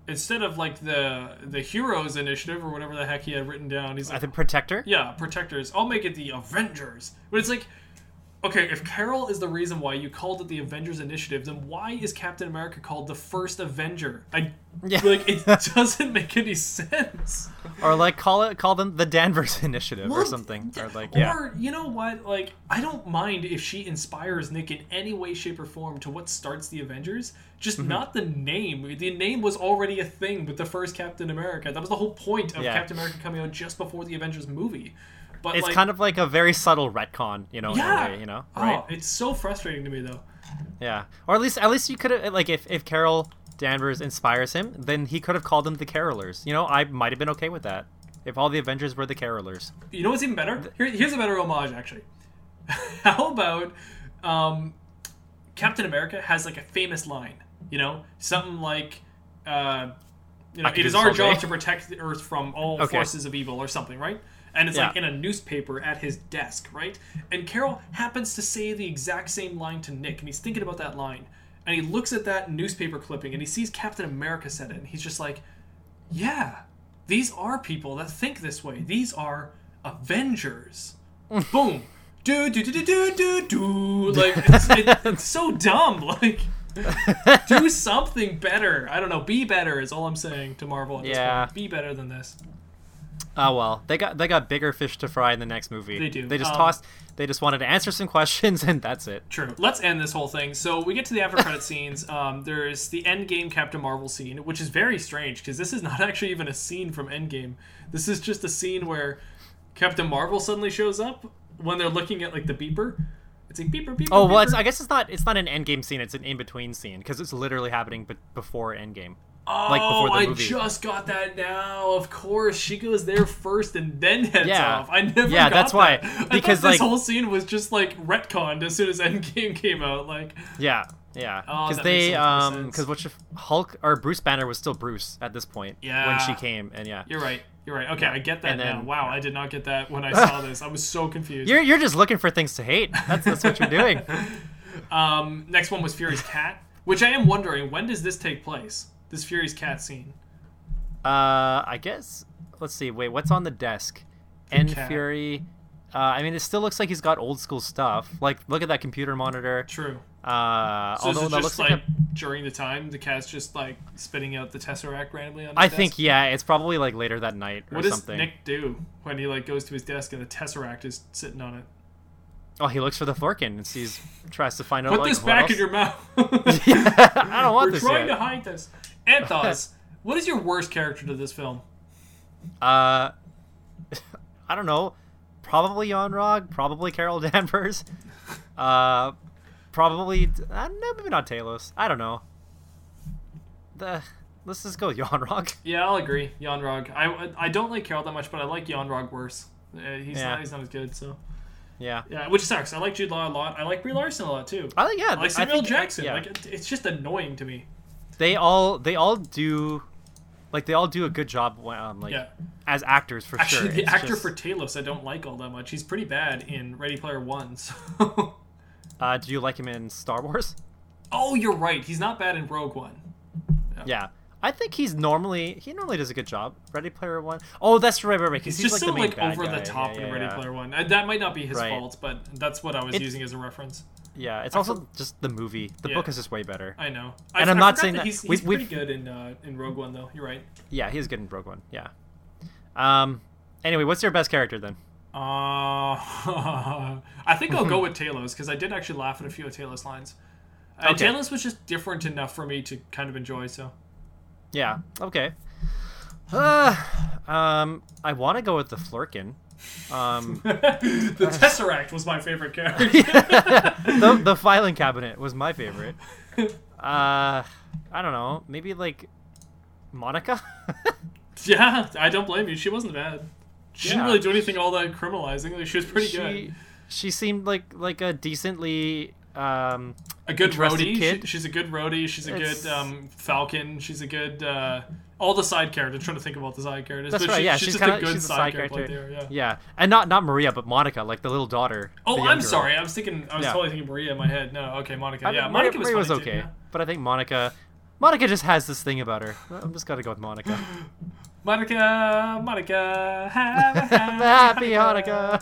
instead of like the the Heroes Initiative or whatever the heck he had written down, he's
I
like,
think Protector.
yeah, Protectors, I'll make it the Avengers. But it's like, okay, if Carol is the reason why you called it the Avengers Initiative, then why is Captain America called the First Avenger? I
Yeah.
like it doesn't make any sense.
Or like call it call them the Danvers Initiative or something. Or like yeah.
Or you know what? Like I don't mind if she inspires Nick in any way, shape, or form to what starts the Avengers. Just
Mm-hmm.
not the name. The name was already a thing with the first Captain America. That was the whole point of
Yeah.
Captain America coming out just before the Avengers movie. But
it's
like,
kind of like a very subtle retcon, you know,
yeah,
way, you know,
Oh,
right?
it's so frustrating to me though.
Yeah, or at least at least you could have like if if Carol Danvers inspires him, then he could have called them the Carolers. You know, I might have been okay with that if all the Avengers were the Carolers.
You know what's even better? Here, here's a better homage, actually. How about um, Captain America has like a famous line? You know, something like, uh, you know, it is our job
day."
to protect the Earth from all
Okay.
forces of evil, or something, right? And it's
Yeah.
like in a newspaper at his desk, right? And Carol happens to say the exact same line to Nick, and he's thinking about that line. And he looks at that newspaper clipping and he sees Captain America said it, and he's just like, yeah, these are people that think this way. These are Avengers. Boom. Do do do do do do do. Like it's, it's so dumb. Like do something better. I don't know. Be better is all I'm saying to Marvel at this
Yeah.
point. Be better than this.
Oh well, they got they got bigger fish to fry in the next movie.
They do.
They just
Um,
tossed. They just wanted to answer some questions, and that's it.
True. Let's end this whole thing. So we get to the after credit scenes. Um, there's the Endgame Captain Marvel scene, which is very strange because this is not actually even a scene from Endgame. This is just a scene where Captain Marvel suddenly shows up when they're looking at like the beeper. It's like beeper, beeper.
Oh well,
beeper.
I guess it's not it's not an endgame scene. It's an in between scene because it's literally happening be- before endgame.
Oh,
like, before the
I
movie.
just got that now. Of course, she goes there first and then heads
Yeah.
off. I never.
Yeah, that's why,
that. I
because,
this whole scene was just like retconned as soon as Endgame came out. Like,
Yeah, yeah.
Oh,
Because
that
they
makes so much
um because which Hulk or Bruce Banner was still Bruce at this point
Yeah, when
she came, and yeah.
you're right. You're right. Okay, I get that
And
now.
then-
Wow, I did not get that when I saw this. I was so confused.
You're you're just looking for things to hate. That's that's what you're doing.
Um, next one was Fury's cat, which I am wondering when does this take place? This Fury's cat scene.
Uh, I guess. Let's see. Wait, what's on the desk? N
cat.
Fury. Uh, I mean, it still looks like he's got old school stuff. Like, look at that computer monitor.
True.
Uh,
So
although that
just
looks
like,
like, a,
during the time the cat's just like spitting out the tesseract randomly on
I
desk?
think yeah, it's probably like later that night or something.
What does
something.
Nick do when he like goes to his desk and the tesseract is sitting on it?
Oh, he looks for the Thorkin and sees, tries to find out.
Put
like,
this back
else-
in your mouth.
I don't want
We're
this
trying
yet.
to hide this. Anthos, what is your worst character to this film?
Uh, I don't know. Probably Yon Rogg. Probably Carol Danvers. Uh, probably. Uh, maybe not Talos. I don't know. The let's just go with Yon Rogg.
Yeah, I'll agree. Yon Rogg. I, I don't like Carol that much, but I like Yon Rogg worse. Uh, he's
Yeah.
not he's not as good. So
Yeah.
yeah, which sucks. I like Jude Law a lot. I like Brie Larson a lot too.
I yeah.
I like
I
Samuel
think-
Jackson.
yeah.
Like it, it's just annoying to me.
they all they all do, like they all do a good job. Um, like
Yeah.
as actors for
Actually,
sure.
the
It's
actor
just-
for Talos I don't like all that much. He's pretty bad in Ready Player One. So.
Uh, do you like him in Star Wars?
oh, you're right. He's not bad in Rogue One.
Yeah. I think he's normally he normally does a good job. Ready Player One. Oh, that's right, right, right.
He's,
he's,
just
like
so
the main
like over the top
Yeah,
in
yeah,
Ready
yeah.
Player One. Uh, that might not be his
Right.
fault, but that's what I was using as a reference.
Yeah, it's also just the movie. The book is just way better.
I know. I,
And I'm
I
not saying
that
that-
he's,
we-
he's pretty
we've-
good in uh, in Rogue One though. You're right.
Yeah, he's good in Rogue One. Yeah. Um. Anyway, what's your best character then?
Uh, I think I'll go with Talos because I did actually laugh at a few of Talos lines. And
Okay.
Talos was just different enough for me to kind of enjoy. So
Yeah. Okay. Uh, um, I want to go with the Flerken. Um,
the Tesseract was my favorite character.
the the filing cabinet was my favorite. Uh, I don't know. Maybe like Monica.
yeah, I don't blame you. She wasn't bad. She didn't really do anything all that criminalizing. Like, she was pretty
she,
good.
She seemed like like a decently um
A good
interested
roadie.
kid.
She, she's a good roadie. She's a
It's-
good um, Falcon. She's a good. Uh, all the side characters. I'm trying to think of all the side characters.
That's
but
right.
she-
yeah,
she's,
she's,
just
kind
a
of
good
she's a
side,
side
character.
character.
Yeah.
yeah, and not not Maria, but Monica, like the little daughter.
Oh, I'm
young girl.
sorry. I was thinking. I was
Yeah.
totally thinking Maria in my head. No, okay, Monica.
I
yeah,
mean,
Monica
Maria,
was,
Maria was okay,
Too, yeah.
but I think Monica, Monica just has this thing about her. I'm just gotta go with Monica.
Monica, Monica, have a
Happy Hanukkah.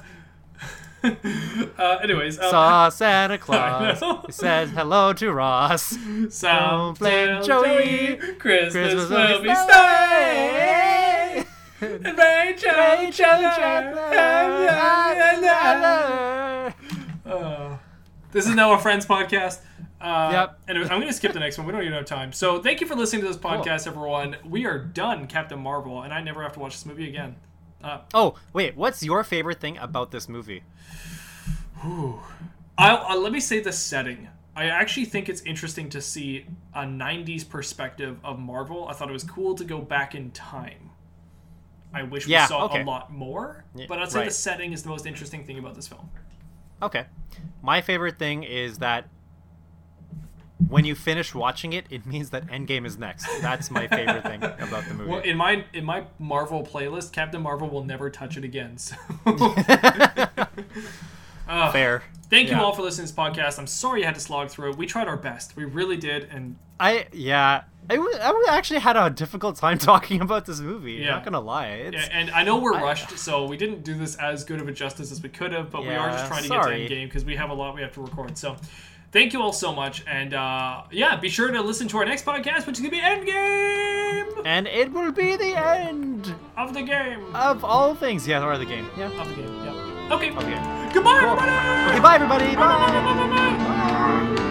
uh, anyways, um,
Saw Santa Claus. He said hello to Ross.
Sound
blame
tell
Joey.
Christmas,
Christmas
will be
snowing.
And Rachel, Chandler. Oh. This is now a Friends podcast. Uh,
Yep.
Anyway, I'm going to skip the next one. We don't even have time. So, thank you for listening to this podcast, everyone. We are done, Captain Marvel, and I never have to watch this movie again. Uh,
Oh, wait, what's your favorite thing about this movie?
I'll, uh, let me say the setting. I actually think it's interesting to see a 90s perspective of Marvel. I thought it was cool to go back in time. I wish
Yeah,
we saw
okay.
a lot more, but I'd say the setting is the most interesting thing about this film.
Okay. My favorite thing is that when you finish watching it, it means that Endgame is next. That's my favorite thing about the movie.
Well, in my in my Marvel playlist, Captain Marvel will never touch it again. So. Uh,
Fair.
Thank you
Yeah.
all for listening to this podcast. I'm sorry you had to slog through it. We tried our best. We really did, and
I yeah. I, w- I actually had a difficult time talking about this movie.
Yeah.
Not gonna lie. It's,
Yeah, and I know we're rushed, so we didn't do this as good of a justice as we could have, but we are just trying to
sorry.
get to Endgame because we have a lot we have to record. So thank you all so much. And uh, yeah, be sure to listen to our next podcast, which is going to be Endgame!
And it will be the end!
Of the game!
Of all things. Yeah, or the game. Yeah.
Of the game, yeah. Okay.
okay.
Goodbye,
cool.
everybody!
Okay, bye, everybody!
Bye! bye, bye, bye